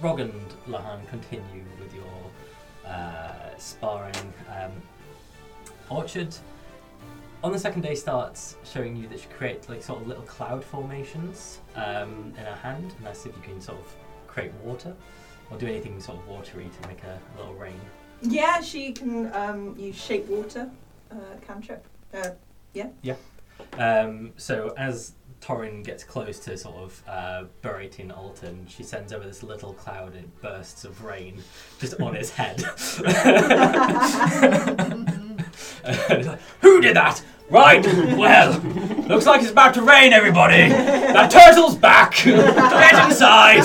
Rog and Lahan continue with your uh, sparring. Um, Orchard on the second day starts showing you that she creates like sort of little cloud formations um, in her hand, and that's if you can sort of create water or do anything sort of watery to make a, a little rain. yeah, she can um, use shape water uh, cantrip. Uh, yeah. Yeah. Um, so as Torin gets close to sort of uh, berating Alton, she sends over this little cloud and bursts of rain just on his head. And it's like, Who did that? Right, well, looks like it's about to rain, everybody. That turtle's back. Get inside.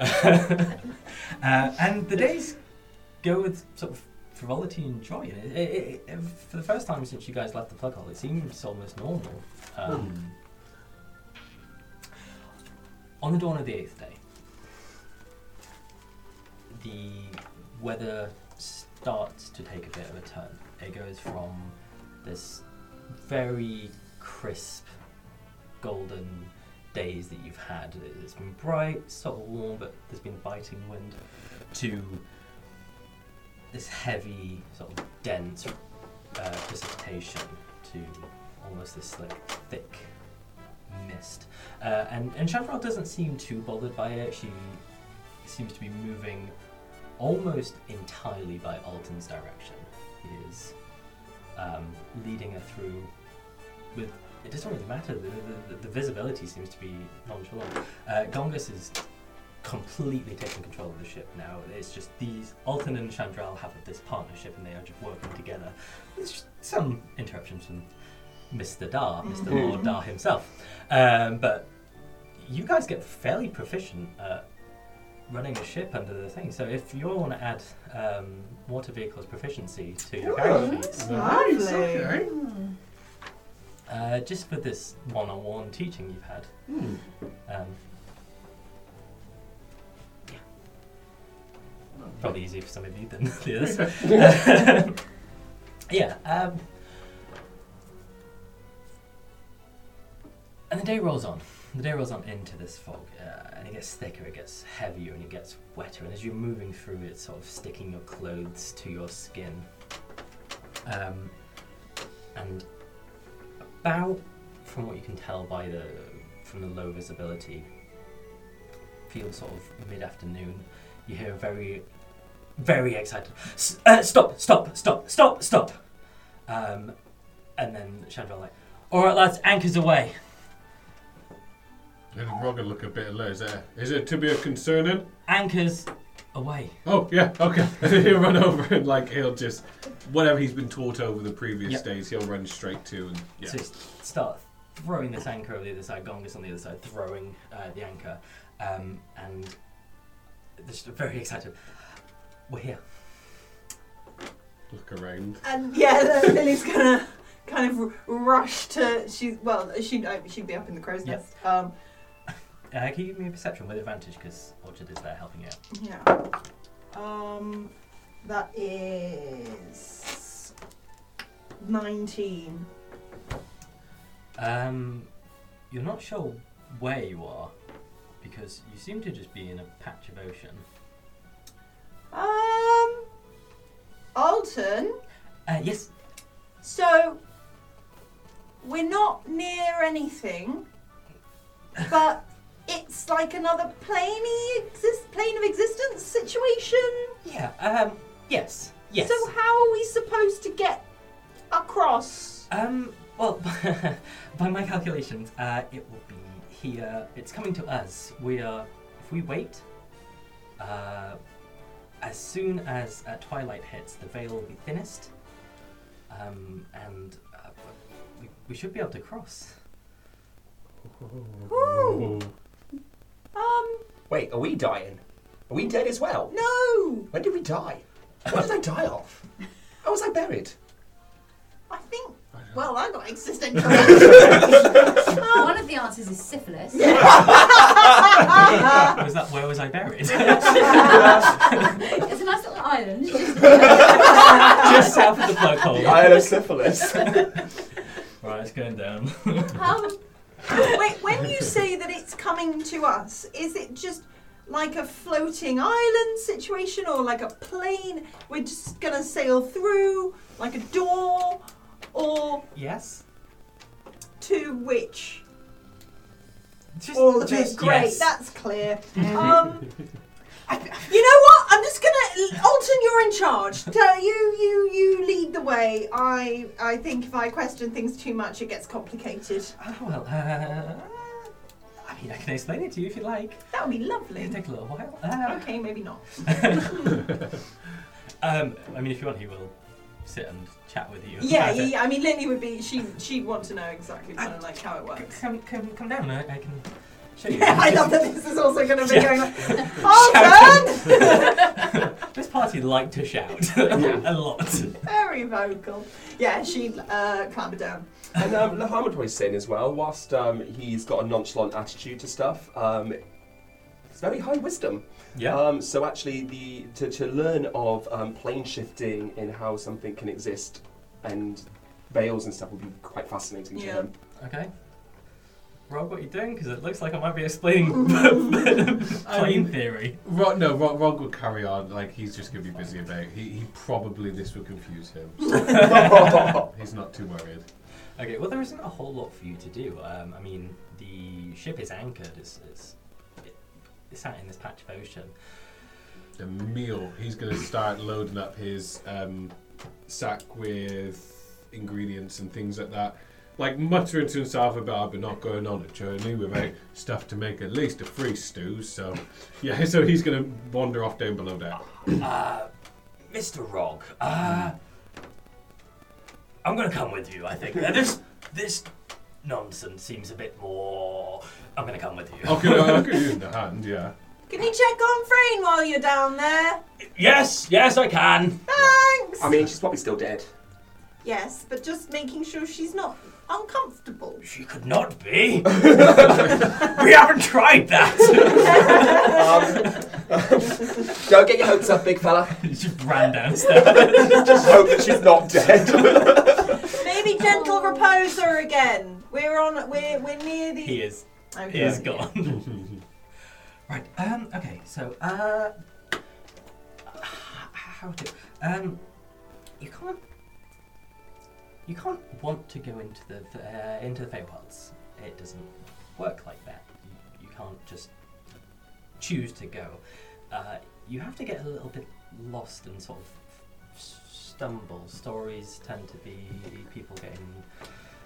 uh, and the days go with sort of frivolity and joy. And it, it, it, for the first time since you guys left the plug hole, it seems almost normal. Um, On the dawn of the eighth day, the weather starts to take a bit of a turn. It goes from this very crisp, golden days that you've had. It's been bright, sort of warm, but there's been a biting wind, to this heavy, sort of dense uh, precipitation, to almost this like thick mist. Uh, and and Chandrel doesn't seem too bothered by it. She seems to be moving almost entirely by Alton's direction. He is um, leading her through with. It doesn't really matter. The, the, the visibility seems to be nonchalant. Uh, Gongus is completely taking control of the ship now. It's just these Alton and Chandrel have this partnership, and they are just working together. There's just some interruptions from Mr. Dar, Mr. Mhm. Lord Dar himself. Um, but you guys get fairly proficient at running a ship under the thing. So if you all want to add um, water vehicles proficiency to your character sheets, Lovely. Okay. uh, just for this one-on-one teaching you've had. Hmm. Um, yeah. Probably easier for some of you than the others. yeah. Um, and the day rolls on. The day rolls on into this fog, uh, and it gets thicker, it gets heavier, and it gets wetter. And as you're moving through, it's sort of sticking your clothes to your skin. Um, and about, from what you can tell by the from the low visibility, feels sort of mid-afternoon. You hear a very, very excited. "S- Uh, stop! Stop! Stop! Stop! Stop! Um, and then Chandra like, all right, lads, anchors away. And Rogger look a bit alert. Is, there, is it to be a concerning? Anchors away. Oh yeah, okay. He'll run over and like he'll just whatever he's been taught over the previous Yep. days, he'll run straight to and yeah. So you start throwing this anchor over the other side, Gongus on the other side, throwing uh, the anchor, um, and they're just very excited. We're here. Look around. And yeah, Li- Lily's gonna kind of r- rush to. She well, she uh, she'd be up in the crow's Yep. nest. Um, Uh, can you give me a perception with advantage because Orchard is there helping you out? yeah. Um, that is nineteen. Um, you're not sure where you are because you seem to just be in a patch of ocean. Um, Alton. Uh, yes. So we're not near anything, but it's like another planey exist plane of existence situation. Yeah. Um. Yes. Yes. So how are we supposed to get across? Um, well, by my calculations, uh, it will be here. It's coming to us. We are. If we wait, uh, as soon as uh, twilight hits, the veil will be thinnest, um, and uh, we, we should be able to cross. Ooh. Um, Wait, are we dying? Are we dead as well? no. When did we die? What did I die of? How was I buried? I think. Well, I got existential. One of the answers is syphilis. was that where was I buried? It's a nice little island. Just south of the plug hole. I had a syphilis. Right, it's going down. um, wait, when you say that it's coming to us, is it just like a floating island situation or like a plane we're just gonna sail through, like a door, or yes. to which? Just, All of it. just- Great, yes. that's clear. Um, you know what? I'm just gonna. Alton, you're in charge. You, you, you lead the way. I, I think if I question things too much, it gets complicated. Oh, well, uh, I mean, I can explain it to you if you like. That would be lovely. It'll take a little while. Uh, Okay, maybe not. um, I mean, if you want, he will sit and chat with you. Yeah, about yeah, it. yeah. I mean, Lily would be. She, she'd want to know exactly kind of like how it works. Come, come, come down. I, I can show. Yeah, I love that this is also going to be Yeah. going like, Alton! This party like to shout a lot. Very vocal. Yeah, she'd uh, clamber down. And um, Lahan would probably saying as well, whilst um, he's got a nonchalant attitude to stuff, um, it's very high wisdom. Yeah. Um, so actually, the to, to learn of um, plane shifting and how something can exist and veils and stuff would be quite fascinating to Yeah. him. okay. Rob, what are you doing? Because it looks like I might be explaining plane theory. Rod, no, Rod will carry on. Like he's just gonna be busy about. He, he probably this will confuse him. He's not too worried. Okay, well, there isn't a whole lot for you to do. Um, I mean, the ship is anchored. It's, it's, it, it's sat in this patch of ocean. The meal. He's gonna start loading up his um, sack with ingredients and things like that. Like muttering to himself about, "But not going on a journey without stuff to make at least a free stew." So, yeah. So he's gonna wander off down below deck. Uh, Mr. Rog, uh, I'm gonna come with you, I think. Uh, this, this nonsense seems a bit more. I'm gonna come with you. I'll I'll give you the hand. Yeah. Can you check on Frayne while you're down there? Yes, yes, I can. Thanks! I mean, she's probably still dead. yes, but just making sure she's not uncomfortable. She could not be. we haven't tried that. Don't get your hopes up, big fella. he just ran downstairs. Just hope that she's not dead. Maybe gentle repose her again. We're on. We're we're near the. he is. Okay. He is gone. right. Um. Okay. So. Uh. How to? Um. You can't. You can't want to go into the uh, into the Feywilds. It doesn't work like that. You, you can't just choose to go. Uh, you have to get a little bit lost and sort of stumble. Stories tend to be people getting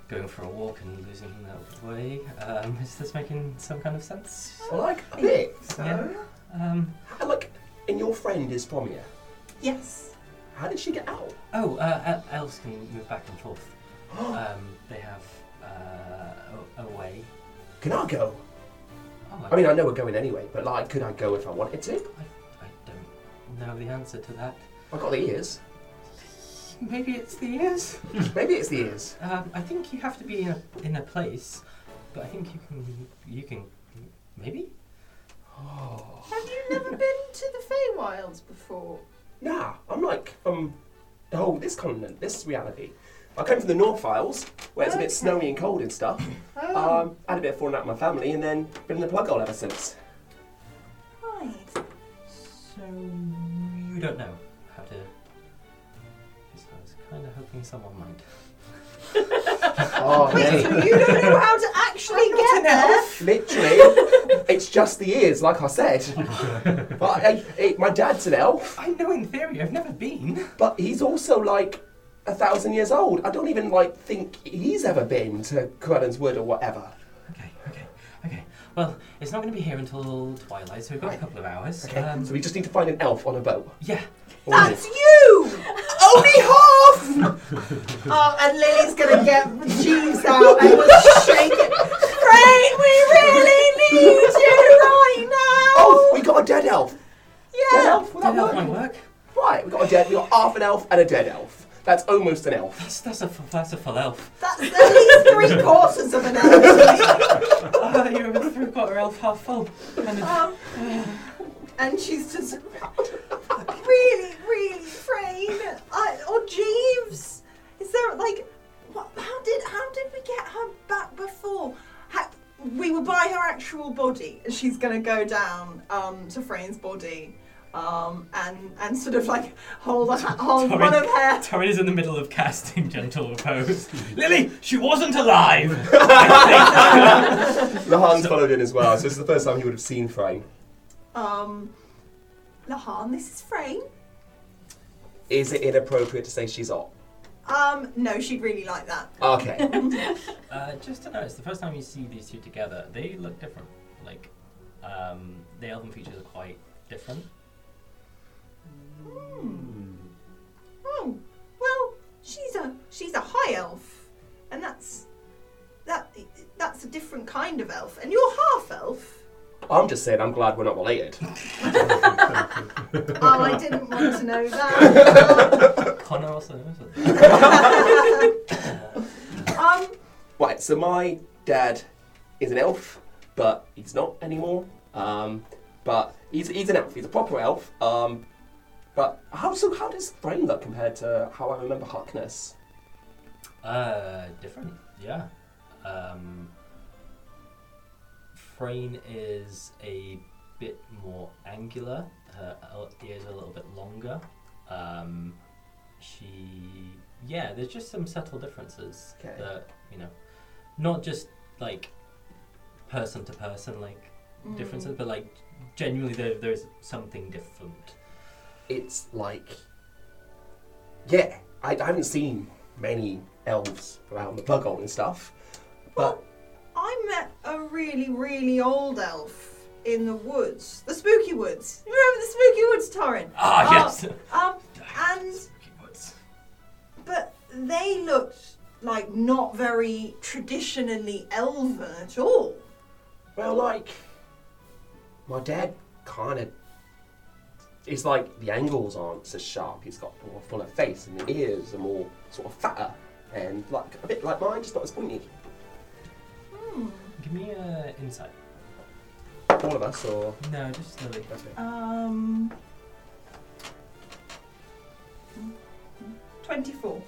going for a walk and losing their way. Um, is this making some kind of sense? like a bit. Yeah. Um, Like, and your friend is from here. Yes. How did she get out? oh, uh, el- elves can move back and forth. Um, they have uh, a, a way. Can I go? Oh, I mean, I know we're going anyway, but like, could I go if I wanted to? I, I don't know the answer to that. I got the ears. maybe it's the ears. Maybe it's the ears. Um, I think you have to be in a, in a place, but I think you can you can maybe. Oh. Have you never been to the Feywilds before? Nah, I'm like from the whole this continent, this reality. I came from the North Isles, where it's a bit snowy and cold and stuff. Oh, Um, had a bit of falling out with my family, and then been in the plug hole ever since. right. So you don't know how to. Yes, I was kind of hoping someone might. Oh, Wait, so you don't know how to actually get an there? Literally, it's just the ears, like I said. but I, I- my dad's an elf, I know in theory. I've never been. but he's also like a thousand years old. I don't even like think he's ever been to Quellen's Wood or whatever. Okay, okay, okay. Well, it's not going to be here until twilight, so we've got a couple of hours. Okay, Um, so we just need to find an elf on a boat. yeah. That's you! Only half! oh, and Lily's gonna get Jeeves out and was shaking. Rain, we really need you right now! Oh, we got a dead elf. Yeah, Dead yeah! elf? Will that Did that work? might work? Right, we got a dead. We got half an elf and a dead elf. That's almost an elf. That's that's a f- that's a full elf. That's at least three quarters of an elf. Ah, you're a three quarter elf, half full. And Um, and she's just really, really afraid. I, or Jeeves, is there like, what, how did how did we get her back before? Ha we were by her actual body, and she's gonna go down um, to Frayne's body. Um, and and sort of like hold a, hold Sorry. one of her Torrin is in the middle of casting gentle repose. Lily, she wasn't alive. Lahan's followed in as well, so this is the first time he would have seen Frayne. Um, Lahan. This is Frayne. Is it inappropriate to say she's hot? Um, no, she'd really like that. Okay. Uh, just to notice, the first time you see these two together, they look different. Like, um, the elven features are quite different. Oh, well, she's a she's a high elf, and that's that that's a different kind of elf, and you're half elf. I'm just saying I'm glad we're not related. Oh, I didn't want to know that. Connor also knows it. um, Right, so my dad is an elf, but he's not anymore. Um, but he's, he's an elf. He's a proper elf. Um, but how so? How does Frayne look compared to how I remember Harkness? Uh, different, yeah. Um, Frayne is a bit more angular. Her ears are a little bit longer. Um, she, yeah, there's just some subtle differences Okay. that you know, not just like person to person like differences, but like genuinely there, there's something different. It's like, yeah, I, I haven't seen many elves around the plug hole and stuff. But I met a really really old elf in the woods, the spooky woods. You remember the spooky woods, Torrin? Ah, Oh. yes. Um, and but they looked like not very traditionally elven at all. Well, like, my dad kind of. It's like the angles aren't so sharp. He's got more fuller face, and the ears are more sort of fatter, and like a bit like mine, just not as pointy. Hmm. Give me a insight. All of us, or No, just Lily. okay. Um. 24.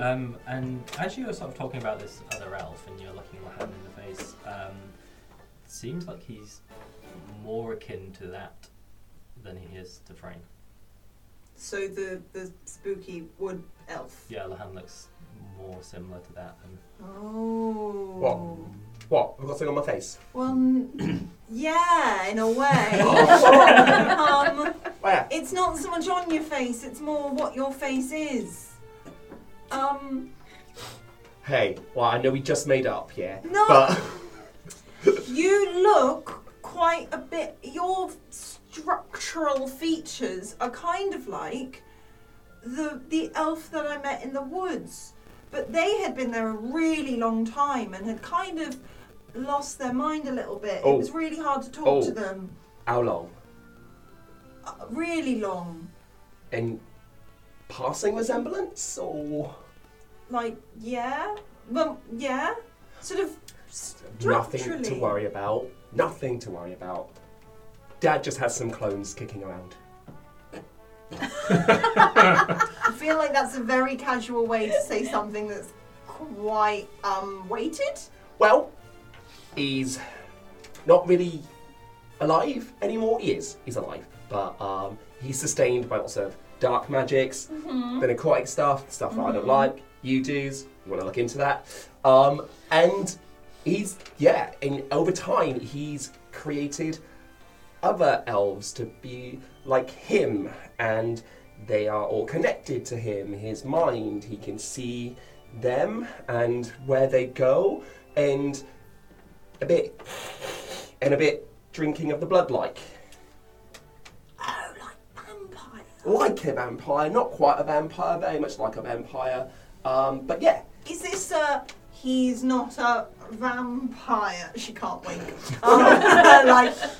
Um, and as you were sort of talking about this other elf and you're looking Lahan in the face, um, seems like he's more akin to that than he is to Frayne. So the, the spooky wood elf. Yeah, Lahan looks more similar to that than. Oh. What? I've got something on my face. Well, yeah, in a way. Oh. um, Where? it's not so much on your face, it's more what your face is. Um, Hey, well, I know we just made up, yeah. No. But you look quite a bit. Your structural features are kind of like the the elf that I met in the woods, but they had been there a really long time and had kind of lost their mind a little bit. Oh. It was really hard to talk Oh. to them. how long? Uh, really long. And passing resemblance, or Like, yeah. Well, yeah. Sort of nothing to structurally. worry about? Nothing to worry about. Dad just has some clones kicking around. I feel like that's a very casual way to say something that's quite um weighted. Well, he's not really alive anymore. He is. He's alive, but um, he's sustained by lots of dark magics, the necrotic stuff, stuff that I don't like. You do's. You want to look into that? Um, and he's yeah. And over time, he's created other elves to be like him, and they are all connected to him. His mind, he can see them and where they go, and a bit and a bit drinking of the blood, like Oh, like vampire. like a vampire, not quite a vampire, very much like a vampire. Um, but yeah, Is this a he's not a vampire? She can't wink. Um, like he's,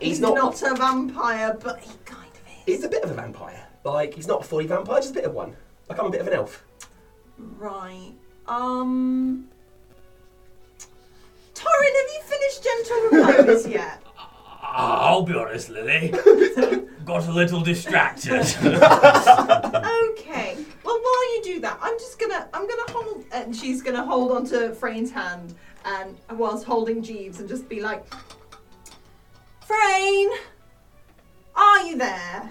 he's not. not a vampire, but he kind of is. He's a bit of a vampire. Like he's not a fully vampire, just a bit of one. Like I'm a bit of an elf. Right. Um. Torrin, have you finished Gentle Repose yet? I'll be honest, Lily. Got a little distracted. Okay. Well, while you do that, I'm just gonna I'm gonna hold and she's gonna hold onto Frayne's hand and whilst holding Jeeves and just be like, Frayne, are you there?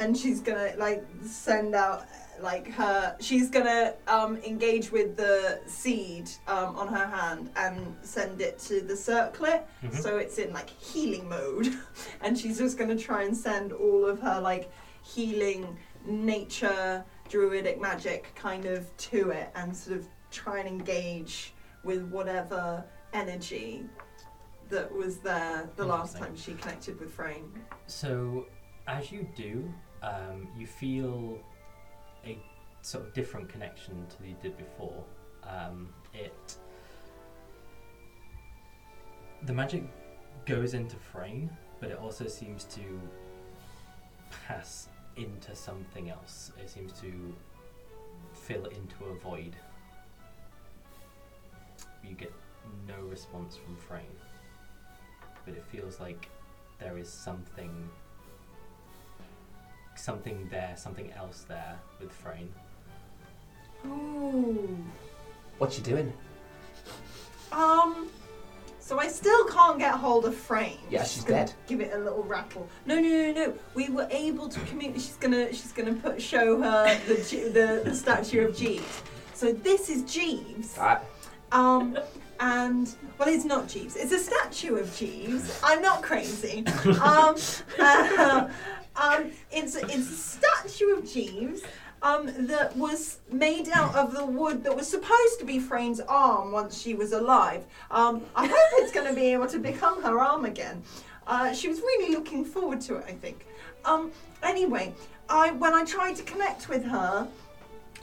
And she's gonna like send out like her she's gonna um, engage with the seed um, on her hand and send it to the circlet. So it's in like healing mode. And she's just gonna try and send all of her like healing nature druidic magic kind of to it and sort of try and engage with whatever energy that was there the last time she connected with Frayne. So, as you do, um, you feel sort of different connection to the you did before. Um, it the magic goes into Frayne, but it also seems to pass into something else. It seems to fill into a void. You get no response from Frayne, but it feels like there is something something there, something else there with Frayne. Ooh. What you doing? Um. So I still can't get hold of Frayne. Yeah, she's gonna dead. Give it a little rattle. No, no, no, no. We were able to communicate. She's gonna, she's gonna put show her the the, the statue of Jeeves. So this is Jeeves. Um, and well, it's not Jeeves. It's a statue of Jeeves. I'm not crazy. Um, uh, um, it's it's a statue of Jeeves. Um, that was made out of the wood that was supposed to be Frayne's arm once she was alive. Um, I hope it's going to be able to become her arm again. Uh, she was really looking forward to it, I think. Um, anyway, I when I tried to connect with her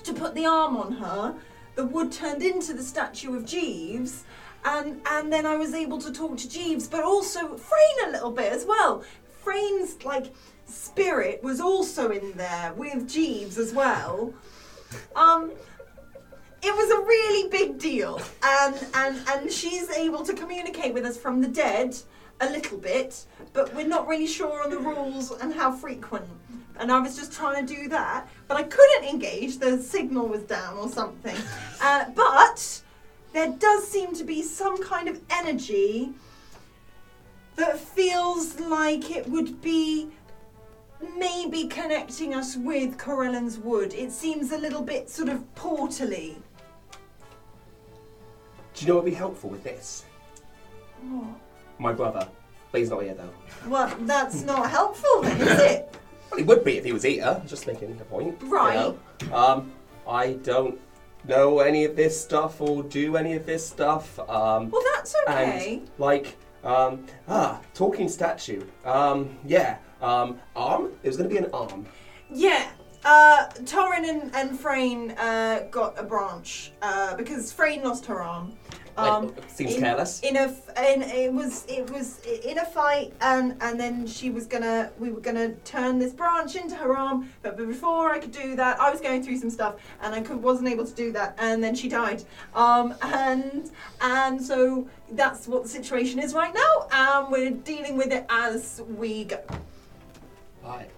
to put the arm on her, the wood turned into the statue of Jeeves, and and then I was able to talk to Jeeves, but also Frayne a little bit as well. Frayne's like spirit was also in there with Jeeves as well. Um, it was a really big deal, and and and she's able to communicate with us from the dead a little bit, but we're not really sure on the rules and how frequent. And I was just trying to do that, but I couldn't engage. The signal was down or something. Uh, but there does seem to be some kind of energy that feels like it would be maybe connecting us with Corellan's Wood. It seems a little bit sort of portally. Do you know what would be helpful with this? My brother. But he's not here though. Well, that's not helpful then, is it? Well, he would be if he was here. Just making a point. you Right. know. Um, I don't know any of this stuff or do any of this stuff. Um, Well, that's okay. and like, um, ah, talking statue. Um, yeah. Um, arm. It was going to be an arm. Yeah. Uh, Torrin and, and Frayne uh, got a branch uh, because Frayne lost her arm. Um, Wait, seems in- careless. in a f- in it was it was in a fight and and then she was gonna we were gonna turn this branch into her arm but before I could do that I was going through some stuff and I could, wasn't able to do that and then she died um and and so that's what the situation is right now and we're dealing with it as we go Right.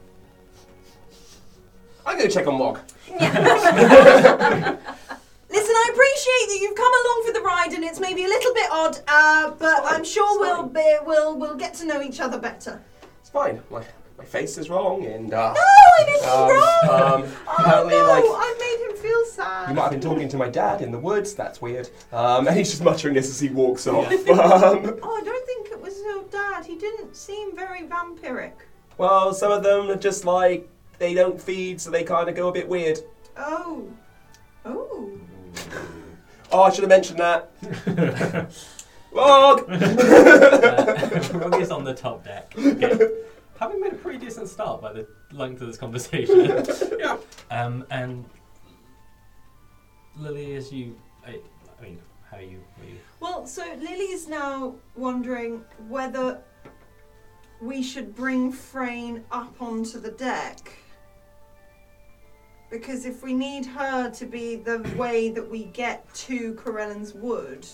I'm gonna check on Mog. Listen, I appreciate that you've come along for the ride, and it's maybe a little bit odd, uh, but I'm sure we'll be, we'll we'll get to know each other better. It's fine. My my face is wrong, and uh, No, I didn't um, wrong. um, oh no, like I made him feel sad. you might have been talking to my dad in the woods. That's weird. Um, and he's just muttering this as he walks off. um, Oh, I don't think it was your dad. He didn't seem very vampiric. Well, some of them are just like they don't feed, so they kind of go a bit weird. Oh, oh. Oh, I should have mentioned that. Mog. Uh, Rog is on the top deck. Okay. Having made a pretty decent start by the length of this conversation. yeah. Um, and Lily, as you, I, I mean, how are you? Were you? Well, so Lily's now wondering whether we should bring Frayne up onto the deck. Because if we need her to be the way that we get to Corellan's Wood,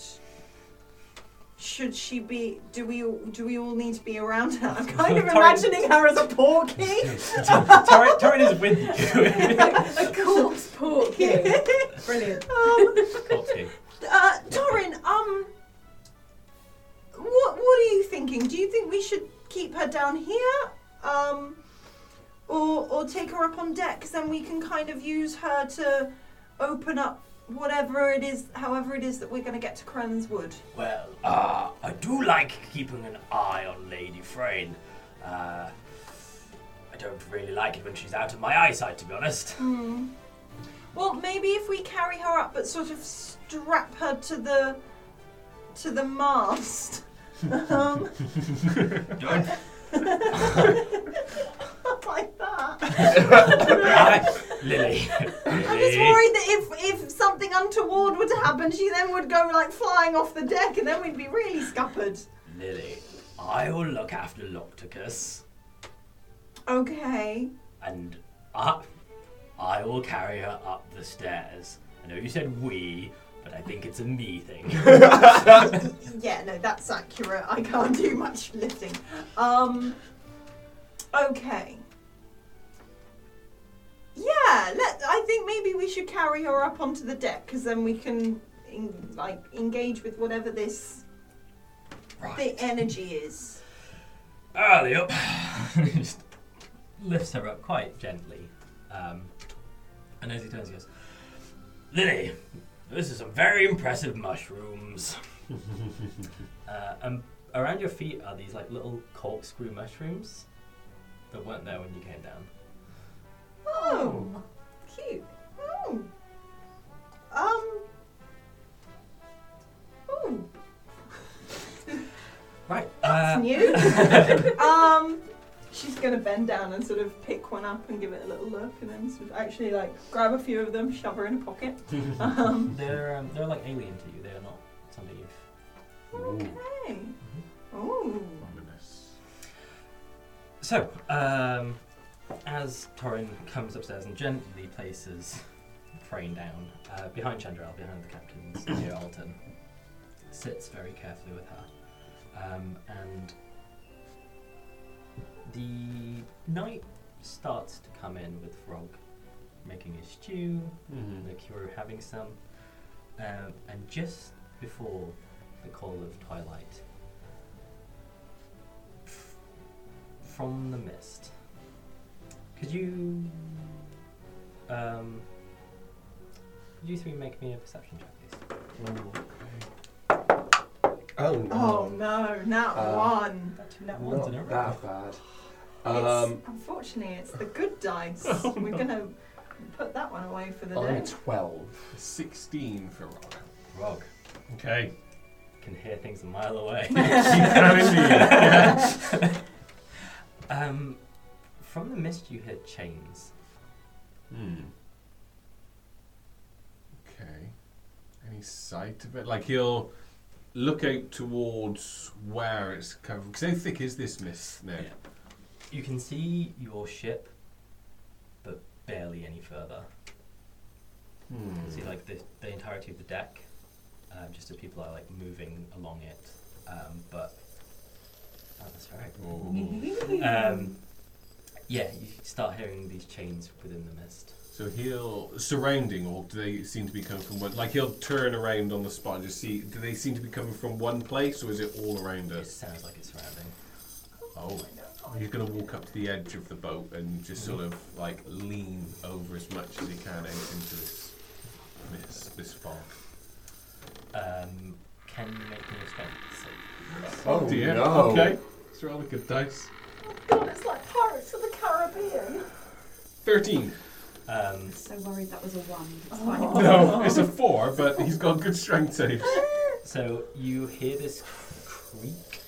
should she be? Do we all, do we all need to be around her? I'm kind of Torrin- imagining her as a porky. Torrin, Torrin is with you. a corpse porky. Brilliant. um, Cotsky. Uh, Torrin, um, what what are you thinking? Do you think we should keep her down here, um, or or take her up on deck? Because then we can kind of use her to open up whatever it is, however it is that we're going to get to Kren's Wood. Well, uh, I do like keeping an eye on Lady Frayne. Uh, I don't really like it when she's out of my eyesight, to be honest. Hmm. Well, maybe if we carry her up, but sort of strap her to the to the mast. Um, Don't. like that. I, Lily. I'm just worried that if if something untoward were to happen, she then would go like flying off the deck, and then we'd be really scuppered. Lily, I will look after Locticus, Okay. and up. I will carry her up the stairs. I know you said we, but I think it's a me thing. Yeah, no, that's accurate. I can't do much lifting. Um. Okay. Yeah, let. I think maybe we should carry her up onto the deck because then we can, in, like, engage with whatever this right. the energy is. Early up. Just lifts her up quite gently. Um, and as he turns, he goes, Lily, this is some very impressive mushrooms. uh, and around your feet are these like little corkscrew mushrooms that weren't there when you came down. Oh, cute. Oh. Um. Oh, Right. that's Uh, new. um, she's gonna bend down and sort of pick one up and give it a little look, and then sort of actually like grab a few of them, shove her in a pocket. Um. they're um, they're like alien to you. They are not something you've. Okay. Oh. Ominous. So, um, as Torrin comes upstairs and gently places Frayne down uh, behind Chandrel, behind the captains near Alton, sits very carefully with her, um, and the night starts to come in with Frog making his stew, Mhm. the crew having some, um, and just before the call of twilight, f- from the mist, could you, um, could you three make me a perception check, please? Oh no. Oh no, not Uh, one. Got two nat ones in a Not row. that bad. It's, Um, unfortunately, it's the good dice. We're gonna put that one away for the I'm day. 12. 16 for Rock. Rog Okay. can hear things a mile away. You can indeed. um, from the mist, you hear chains. Hmm. Okay. Any sight of it? Like he'll look out towards where it's coming. Because how thick is this mist now? Yeah. You can see your ship, but barely any further. You can see Hmm. like the, the entirety of the deck, um, just as people are like moving along it. Um, but oh, that's right. Oh. Um, yeah, you start hearing these chains within the mist. So he'll surrounding, or do they seem to be coming from one? Like he'll turn around on the spot and just see. Do they seem to be coming from one place, or is it all around us? It us? sounds like it's surrounding. Oh, he's gonna walk up to the edge of the boat and just sort of like lean over as much as he can out into this mist, this fog. Um, can you make me a strength save? Oh, dear. no. Okay. Let's roll a good dice. Oh god, it's like Pirates of the Caribbean. Thirteen. Um, So worried that was a one. It's Oh. fine. No, it's a four, but he's got good strength saves. so you hear this creak.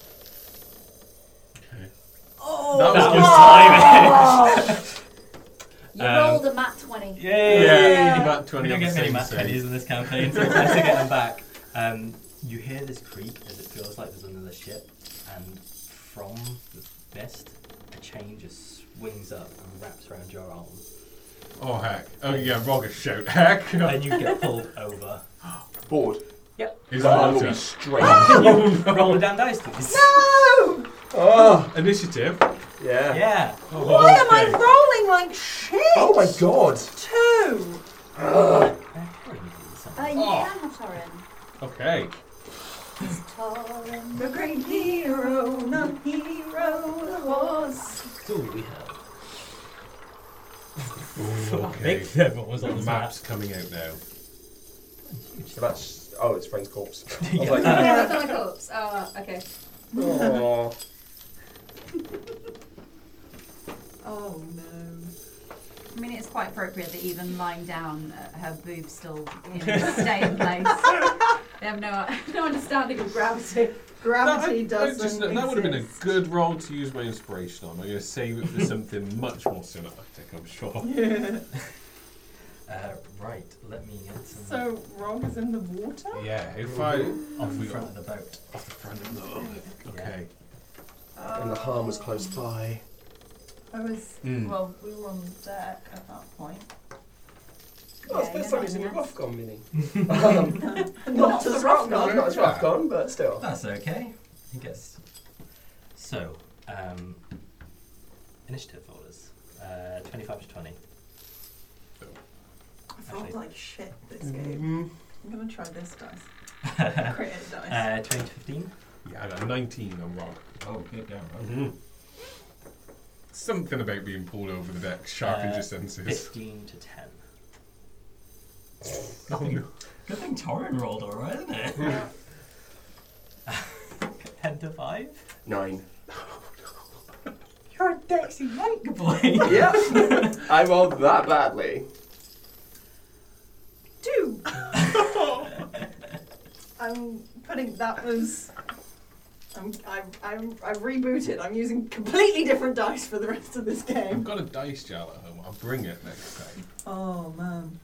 Okay. Oh, That was That good was You Um, rolled a nat 20. Yay! Yeah, about We twenty don't on the get many same math save. pennies in this campaign, so it's nice to get them back. Um, you hear this creak as it feels like there's another ship, and from the mist, a chain just swings up and wraps around your arm, Oh heck! Oh yeah, Roger shout heck! and you get pulled over. Bored. Is The hand will that be straight. Roll a damn dice, please. no! oh, initiative? Yeah. Yeah. Oh, Why am I rolling like shit? Oh my god. Two. Uh, Karen, please. Uh, you Oh. can have Torrin. Okay. Torrin. The great hero, non hero, the was. That's we have. okay. Big everyone was The on the map's coming out now. So that's. Oh, it's Frank's corpse. I was Yeah. like, Yeah, that's on the corpse. Oh, okay. oh. Oh no. I mean, it's quite appropriate that even lying down, uh, her boobs still you know, stay in place. they have no, no understanding of gravity. Gravity That- I- I doesn't just- that would have been a exist. good role to use my inspiration on. I'm going to save it for something much more cinematic, I'm sure. Yeah. Uh, right, let me get some So Rog is in the water. Yeah, if I. off the front of the boat. off the front of the boat. Okay. And the harm was close by. I was. Mm. Well, we were on deck at that point. Oh, it's Yeah, the first you're time we've seen a not rough gone mini. um, Not not as as rough rough gone, not as rough gone, but still. That's okay. I guess. So, um, initiative orders. Uh, 25 to 20. I felt Actually- like shit this game. Mm. I'm gonna try this dice. Creative dice. Uh, 20 to 15. Yeah, I got 19 on Rog. Oh, good going. Mm-hmm. Something about being pulled over the deck sharpens Uh, your senses. 15 to 10. Oh, no. Good thing Torrin rolled alright, isn't it? 10 to 5. Nine. You're a Dexy White boy. yeah. I rolled that badly. Two. I'm putting that was. I'm, I, I'm, I've rebooted. I'm using completely different dice for the rest of this game. I've game. got a dice jar at home. I'll bring it next time. Oh man.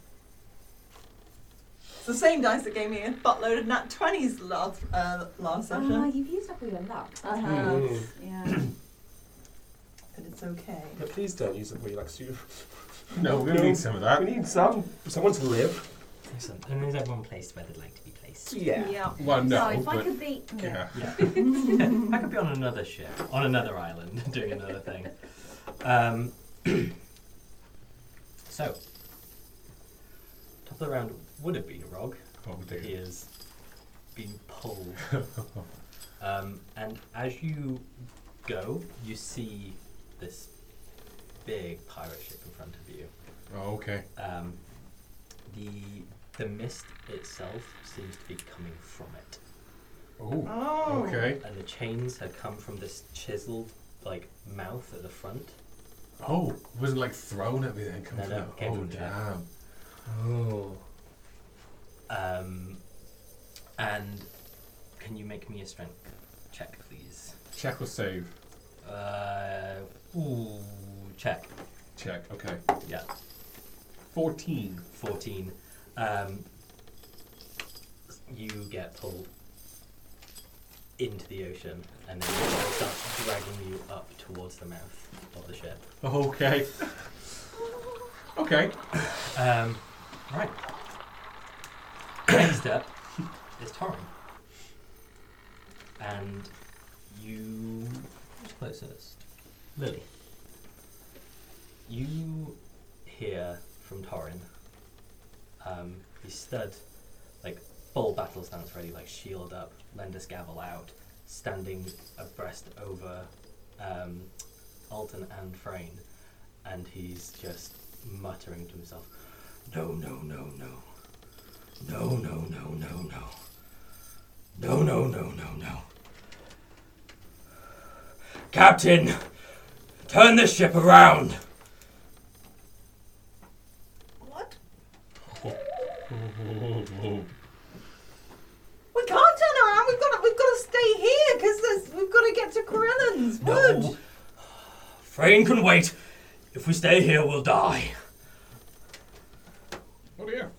It's the same dice that gave me a buttload of nat 20s last, uh, last Ah, session. you've used up all your luck. I have. Mm. Yeah. But it's okay. But please don't use it where you like to. No, we're going to need some of that. We need some. Someone to live. Excellent. And is everyone placed where they'd like to be placed? Yeah. Well, no, so if I could be. yeah. Yeah. I could be on another ship, on another island, doing another thing. Um, so, top of the round would have been a Rog, Oh, but dear. he is being pulled. um, and as you go, you see this big pirate ship in front of you. Oh, okay. Um, the the mist itself seems to be coming from it. Oh, Oh. okay. and the chains had come from this chiseled like mouth at the front. Oh, it wasn't like thrown at me then. Come No, from no, the- came oh, from the deck. damn. Oh. Um, and can you make me a strength check, please? Check or save? Uh, ooh, check. Check. Okay. Yeah, 14. fourteen. Um, you get pulled into the ocean, and then it starts dragging you up towards the mouth of the ship. Okay. Okay. Um, right. Next up is Torrin. And you. Who's closest? Lily. You hear from Torrin. Um, he stood, like, full battle stance ready, like, shield up, Lender's gavel out, standing abreast over um, Alton and Frayne. And he's just muttering to himself, No, no, no, no. No, no, no, no, no. No, no, no, no, no. Captain, turn the ship around. What? We can't turn around. We've got to, we've got to stay here because we've got to get to Corellan's No. wood. Frayne can wait. If we stay here, we'll die. Oh dear.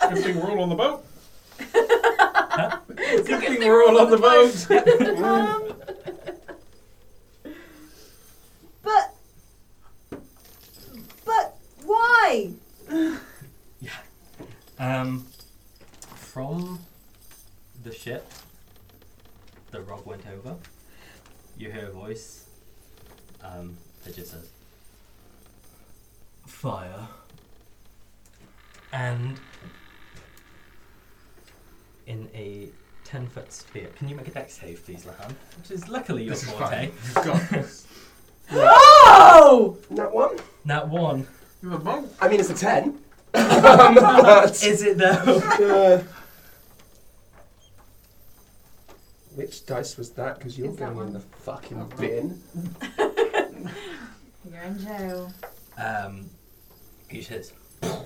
Good thing we're all on the boat. Good Good thing we're all on the boat. um, but, but why? Um, from the ship, the rog went over. You hear a voice. Um, that just says, "Fire." And in a ten-foot sphere, can you make a dex save, please, Lahan? Which is luckily your This is forte. fine. You've got this. Oh! That one? That one. You're the monk. I mean, it's a 10. Um, but, Is it though? uh, which dice was that? Because you're It's that going in one. the fucking bin. You're in jail. Um, he says, uh,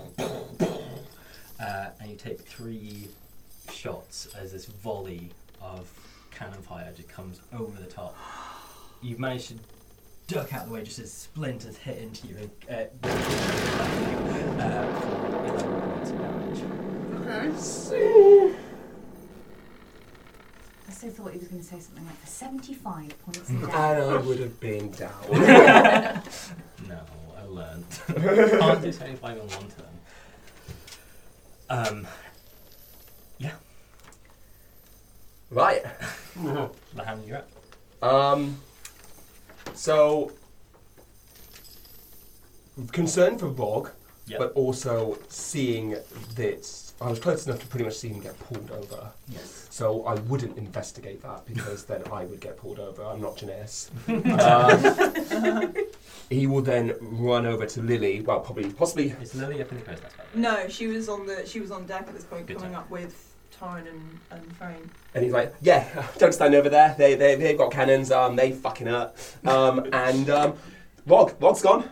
and you take three shots as this volley of cannon fire just comes over the top. You've managed to duck out of the way just as splinters hit into you and uh, uh, for 11 points of damage. Okay. I so thought he was going to say something like for 75 points of And. I would have been down. No, I learned. Can't do 75 in one turn. Um, yeah. right. Lahan, you're up. Um, so, concern for Rog, Yep. but also seeing that I was close enough to pretty much see him get pulled over. Yes. So I wouldn't investigate that because then I would get pulled over. I'm not Janice. Um, he will then run over to Lily. Well, probably, possibly. Is Lily up in the coast? No, she was on the she was on deck at this point, Good coming time. up with Torrin and and Frayne. And he's like, "Yeah, don't stand over there. They they they've got cannons. Um, they fucking hurt. Um, and um, Rog, Rog's gone.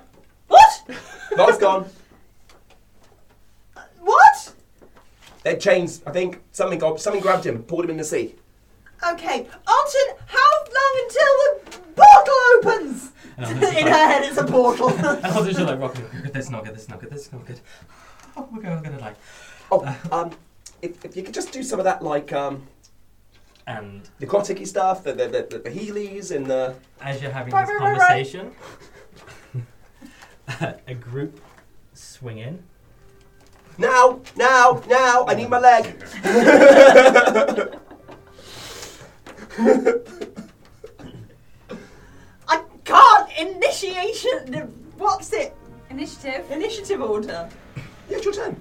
What? Rog's gone. What? Their chains. I think something got something grabbed him, pulled him in the sea. Okay, Alton, how long until the portal opens? In just her head, it's a portal. and I'll just like rocking. Good, this not good. This not good. This not good. Oh, we're going, we're gonna die. Oh, um, if, if you could just do some of that, like um, And the aquatic stuff, the the, the, the Heelys and the. as you're having Right, this right, right, right. conversation, a group swing in. Now, now, now! I need my leg. I can't initiation. What's it? Initiative. Initiative order. Yeah, it's your turn.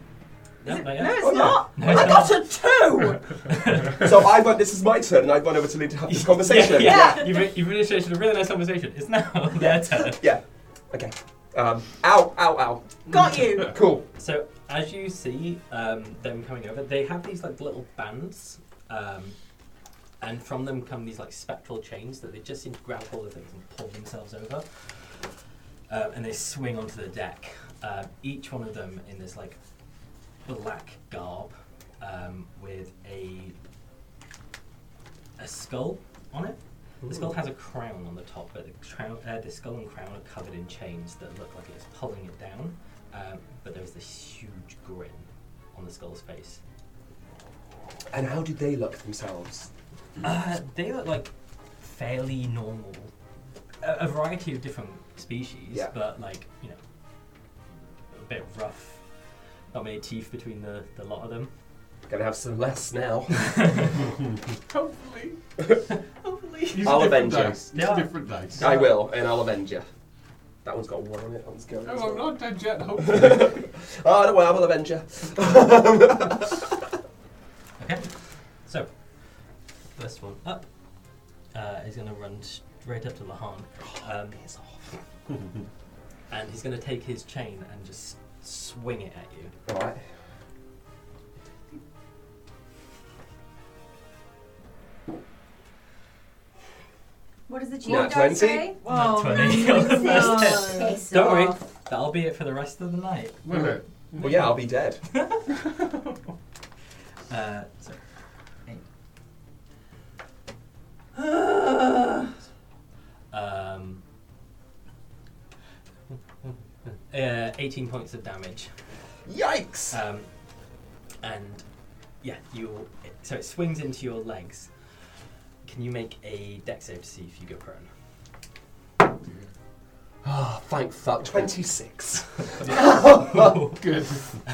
No, Is it- not no, it's Oh, yeah. not. No, it's I not. got a two. So I run. This is my turn, and I run over to Lily to have this conversation. Yeah, Yeah. You've, you've initiated a really nice conversation. It's now their turn. Yeah. Okay. Um, ow, ow, ow. got you. Cool. So as you see um, them coming over, they have these like little bands, um, and from them come these like spectral chains that they just seem to grab hold of things and pull themselves over, uh, and they swing onto the deck. Uh, each one of them in this like black garb um, with a a skull on it. The skull has a crown on the top, but the, crown, uh, the skull and crown are covered in chains that look like it's pulling it down. Um, but there's this huge grin on the skull's face. And how do they look themselves? Uh, they look like fairly normal. A, a variety of different species, Yeah. but like, you know, a bit rough. Not many teeth between the, the lot of them. Gonna have some less now. Hopefully. Hopefully. Use I'll avenge you. dice. Use Yeah. a different dice. I will, and I'll avenge you. That one's got one on it. That one's going. as Oh, I'm not dead yet, hopefully. Oh, don't worry, I will avenge you. Okay. So, first one up uh, is going to run straight up to Lahan. Um, Piss off. and he's going to take his chain and just swing it at you. Alright. What does the cheat Nat dice 20? say? Not Oh, 20 on the first no. hit. Piss Don't worry, off. that'll be it for the rest of the night. Will it? Well, yeah, I'll be dead. Uh, so, eight. Um, uh, 18 points of damage. Yikes! Um, and yeah, you. So it swings into your legs. Can you make a dex save to see if you go prone? Ah, thank fuck. 26. Oh, Good.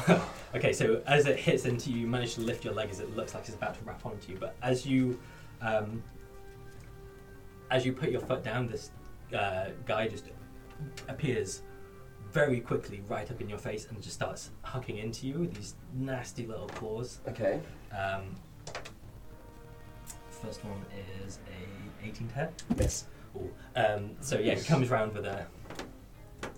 Okay, so as it hits into you, you manage to lift your leg as it looks like it's about to wrap onto you. But as you, um, as you put your foot down, this uh, guy just appears very quickly right up in your face and just starts hucking into you with these nasty little claws. Okay. Um, first one is a 18 to hit. Miss. Ooh. Um, so yeah, it comes round with a.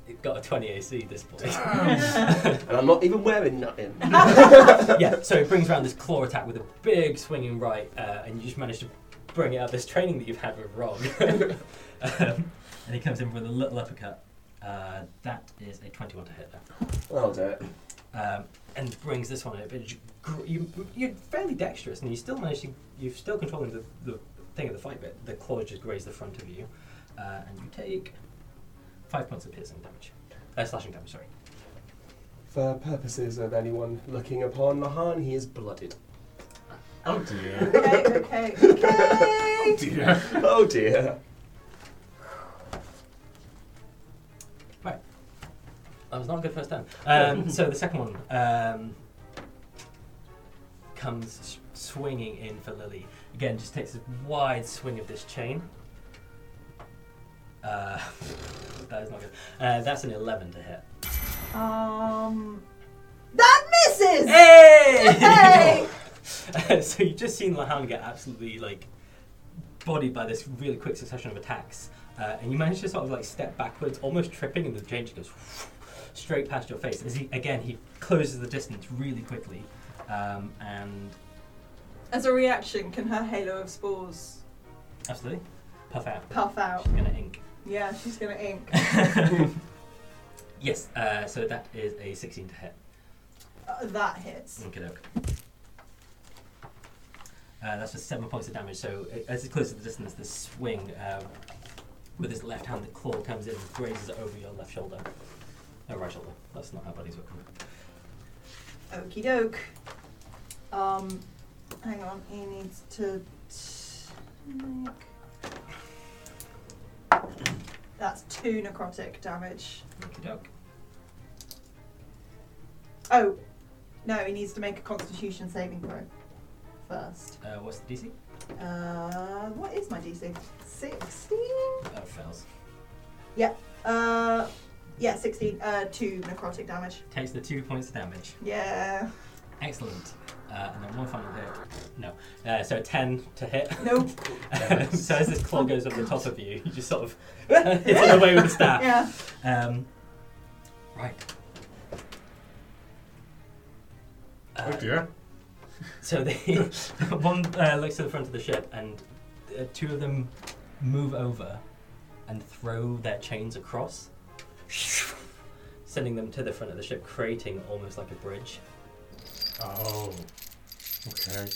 It got a 20 AC this point. And I'm not even wearing nothing. yeah, so it brings around this claw attack with a big swinging right, uh, and you just manage to bring it out this training that you've had with Rob. um, and he comes in with a little uppercut. Uh, that is a 21 to hit there. I'll do it. Um, and brings this one in. But you, gr- you, you're fairly dexterous, and you still manage to. You're still controlling the, the thing of the fight, bit. the claws just graze the front of you. Uh, and you take five points of piercing damage. Uh, slashing damage, sorry. For purposes of anyone looking upon Lahan, he is blooded. Oh dear. Okay, okay, Oh dear. Oh dear. That was not a good first turn. Um, so the second one um, comes s- swinging in for Lily. Again, just takes a wide swing of this chain. Uh, that is not good. Uh, that's an 11 to hit. Um, that misses. Hey! Hey! so you've just seen Lahan get absolutely like bodied by this really quick succession of attacks, uh, and you manage to sort of like step backwards, almost tripping, and the chain just goes straight past your face. As he again he closes the distance really quickly, um, and As a reaction, can her halo of spores absolutely puff out. puff out? She's gonna ink. Yeah, she's gonna ink. yes, uh, so that is a 16 to hit. Uh, that hits. Okay, doke. Uh, that's for seven points of damage. So uh, as it closes the distance, this swing um, with his left hand, the claw comes in and grazes over your left shoulder. No, right shoulder. That's not how buddies work. Okie doke. Um, hang on. He needs to take. That's two necrotic damage. Okie doke. Oh, no, he needs to make a Constitution saving throw first. Uh, what's the DC? Uh, what is my DC? Sixteen. Oh, fails. Uh, yeah, sixteen. Uh, two necrotic damage. Takes the two points of damage. Yeah. Excellent. Uh, and then one final hit. No. Uh, so 10 to hit. Nope. so as this claw goes over the top of you, you just sort of hit it away with the staff. Yeah. Um, right. Oh Uh, dear. So they one uh, looks to the front of the ship, and uh, two of them move over and throw their chains across, sending them to the front of the ship, creating almost like a bridge. Oh. Okay.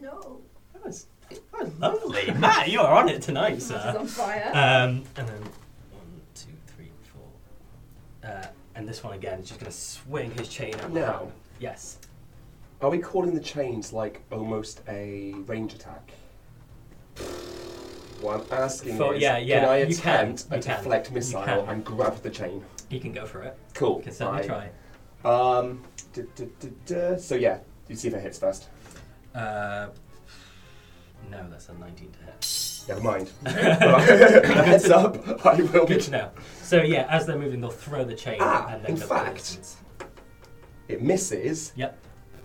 No. That was, that was lovely, Matt. You are on it tonight, sir. on fire. Um, and then one, two, three, four, uh, and this one again is just going to swing his chain up. Now. Yes. Are we calling the chains like almost a range attack? What I'm asking For- is, yeah, yeah, can I you can, attempt you a can, deflect you missile can. and grab the chain? You can go for it. Cool. You can certainly I- try. Um, duh, duh, duh, duh. So yeah, you see if it hits first. Uh, no, that's a 19 to hit. Never mind. Heads up, I will be. Good to know. So yeah, as they're moving, they'll throw the chain Ah, and then in go fact- distance. It misses. Yep.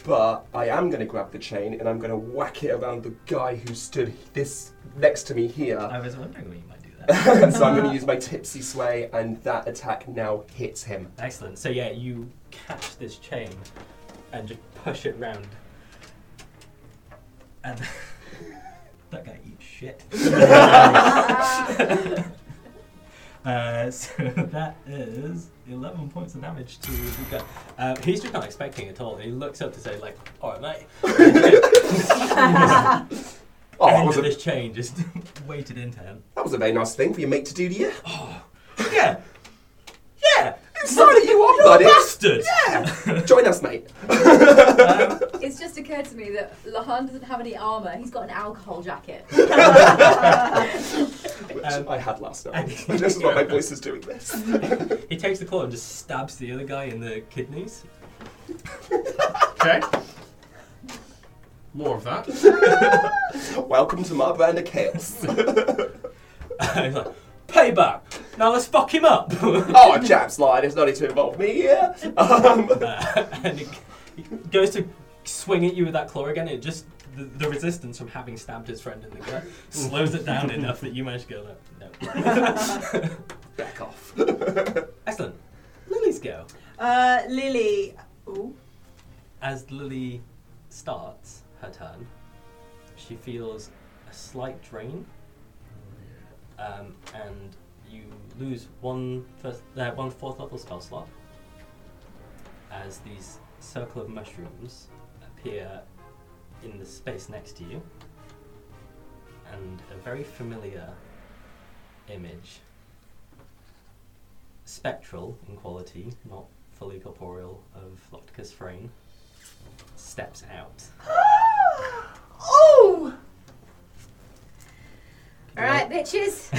But I am going to grab the chain and I'm going to whack it around the guy who stood this next to me here. I was wondering when you might do that. so I'm going to use my tipsy sway, and that attack now hits him. Excellent. So yeah, you catch this chain and just push it round, and that guy eats shit. uh, so that is 11 points of damage to the guy. Uh, he's just not expecting it at all. He looks up to say like, "All right, mate." Oh, that was, of a, this chain just weighted into him. that was a very nice thing for your mate to do to you. Yeah, yeah, Excited you on, you buddy. bastard. Yeah. Join us, mate. Um, It's just occurred to me that Lahan doesn't have any armour. He's got an alcohol jacket. Which Um, I had last night. this is what my voice is doing this. he takes the claw and just stabs the other guy in the kidneys. Okay. More of that. Welcome to my brand of chaos. He's like, payback. Now let's fuck him up. oh, a chap's line. It's not need to involve me here. Um, Uh, and he, it goes to swing at you with that claw again. It just the, the resistance from having stabbed his friend in the gut slows it down enough that you manage to go like, no. back off. Excellent. Lily's go. Uh, Lily. Ooh. As Lily starts her turn, she feels a slight drain, um, and you lose one first, uh, one fourth level spell slot. As these circle of mushrooms appear in the space next to you, and a very familiar image, spectral in quality, not fully corporeal, of Locticus Frayne steps out. oh! Alright, bitches.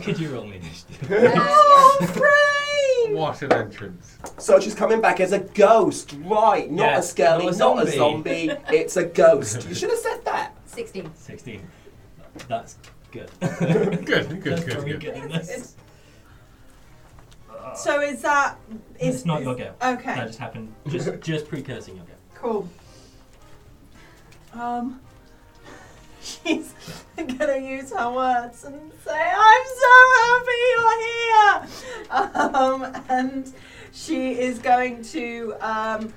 Could you roll me initiative? Uh, Oh, Frayne! What an entrance. So she's coming back as a ghost, right? Not Yeah, a skelly, not a not a zombie. zombie. it's a ghost. You should have said that. 16. 16. That's good. Good, good, That's good, very good. good in this. So is that. Is, It's not is- your go. Okay. That just happened, just, just precursing your go. Cool. Um, she's gonna use her words and say, "I'm so happy you're here," um, and she is going to um,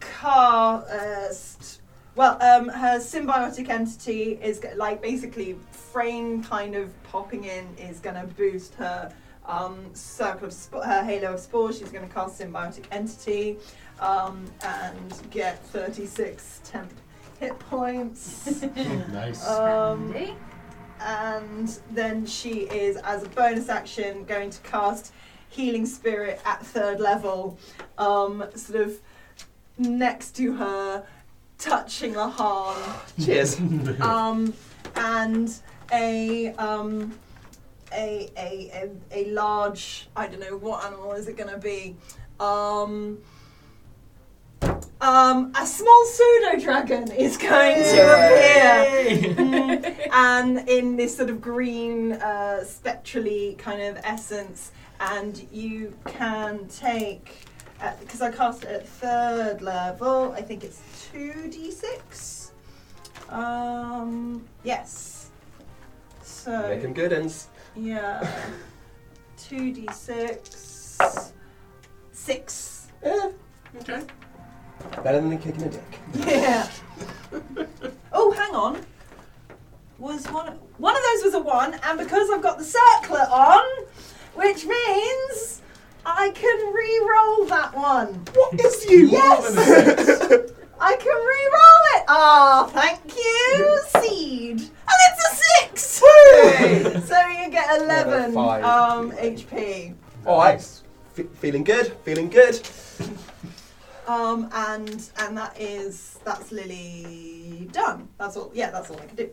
cast. Well, um, her symbiotic entity is like basically Frayne kind of popping in is going to boost her um, circle of sp- her halo of spores. She's going to cast symbiotic entity um, and get 36 temp hit points. Nice. um, and then she is, as a bonus action, going to cast Healing Spirit at third level, um, sort of next to her, touching Lahan Cheers. um, and a um, a, a a a large I don't know what animal is it going to be. Um, um, a small pseudo dragon is going to appear, Mm, and in this sort of green, uh, spectrally kind of essence, and you can take because I cast it at third level. I think it's two d six. Um, yes. So Make 'em good uns. yeah, two d six, six. Yeah, Okay. Better than kicking a dick. Yeah. oh, hang on. Was one one of those was a one, and because I've got the circlet on, which means I can re-roll that one. What is you? Yes. I can re-roll it. Ah, thank you, seed. And it's a six. so you get eleven five. um, HP. All right. F- feeling good. Feeling good. Um, and and that is that's Lily done. That's all. Yeah, that's all I can do.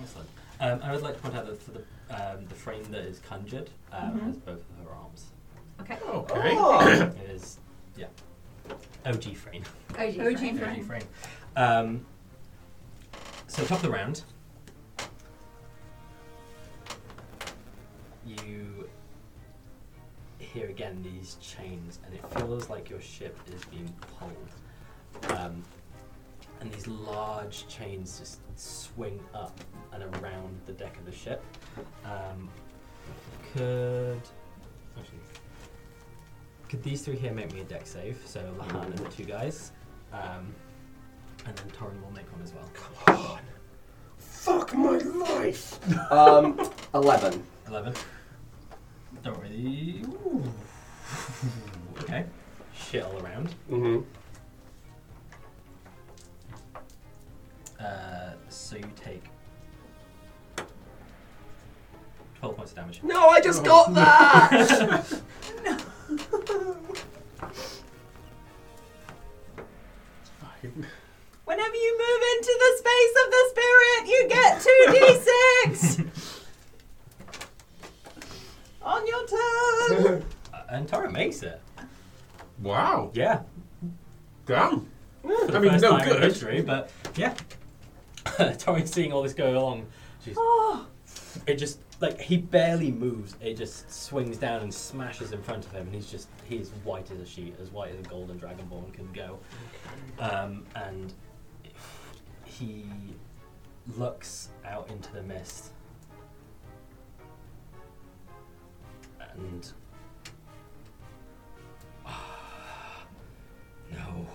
Excellent. Um, I would like to point out that for the um, the Frayne that is conjured um, Mhm. has both of her arms. Okay. Okay. Oh. It is, yeah, OG Frayne. OG. OG Frayne. Frayne. OG Frayne. Um, so top of the round, you hear again these chains, and it feels like your ship is being pulled. Um, and these large chains just swing up and around the deck of the ship. Um, could actually could these three here make me a dex save? So Lahan and the two guys, um, and then Torrin will make one as well. Come on. Fuck my life. Um, 11. Eleven. Don't. Ooh. okay. Shit all around. Mm-hmm. Uh, so you take 12 points of damage. No, I just got that! Whenever you move into the space of the spirit, you get 2d6! And Torrin makes it. Wow. Yeah. Damn. For the I mean, first no time in good. history, but yeah. Torrin's seeing all this go along. She's Oh, it just like he barely moves. It just swings down and smashes in front of him, and he's just he's white as a sheet, as white as a golden dragonborn can go. Um, and he looks out into the mist, and no.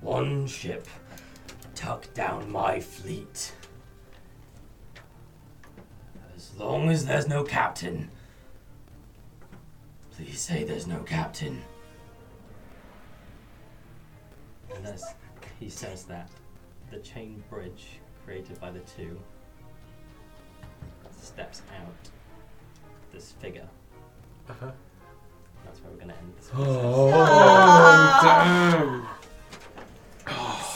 One ship tuck down my fleet. As long as there's no captain. Please say there's no captain. As he says that, the chain bridge created by the two steps out this figure. Uh-huh. That's where we're going to end this. Oh, damn.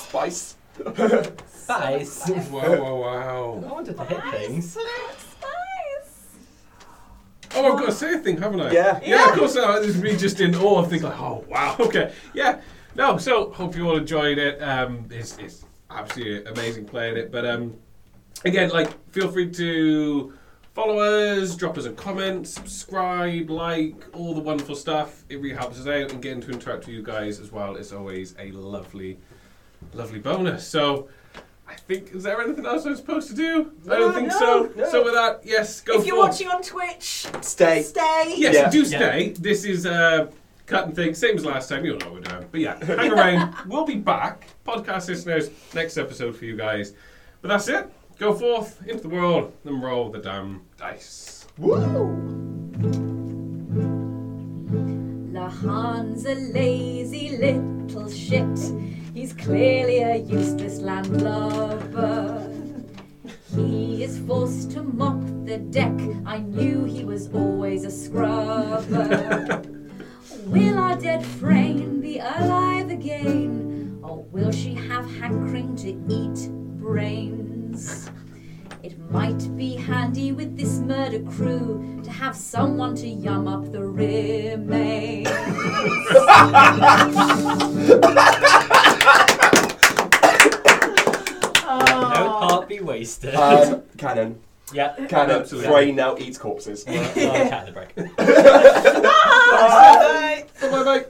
Spice. Spice! Wow, wow, wow. I wanted to hit things. Oh, I've got to say a thing, haven't I? Yeah. Yeah, of course. Uh, this is me just in awe and think like, oh, wow, okay. Yeah. No, so hope you all enjoyed it. Um, it's, it's absolutely amazing playing it. But um, again, like, feel free to follow us, drop us a comment, subscribe, like, all the wonderful stuff. It really helps us out and getting to interact with you guys as well is always a lovely, lovely bonus. So. I think is there anything else I'm supposed to do? I don't No, think no, so. no. So with that, yes, go for if you're forth. watching on Twitch, Stay. stay. Yes, Yeah. do Yeah. stay. This is uh, cut and thing, same as last time. You all know what we're doing. But yeah, hang around. we'll be back, podcast listeners, next episode for you guys. But that's it. Go forth into the world and roll the damn dice. Lahan's a lazy little shit. He's clearly a useless landlubber. He is forced to mop the deck. I knew he was always a scrubber. Will our dead Frayne be alive again? Or will she have hankering to eat brains? It might be handy with this murder crew to have someone to yum up the remains. No part be wasted. Um, cannon. yeah. Cannon. Absolutely. Frey now eats corpses. Well, well, cat in the break. Bye. Bye bye.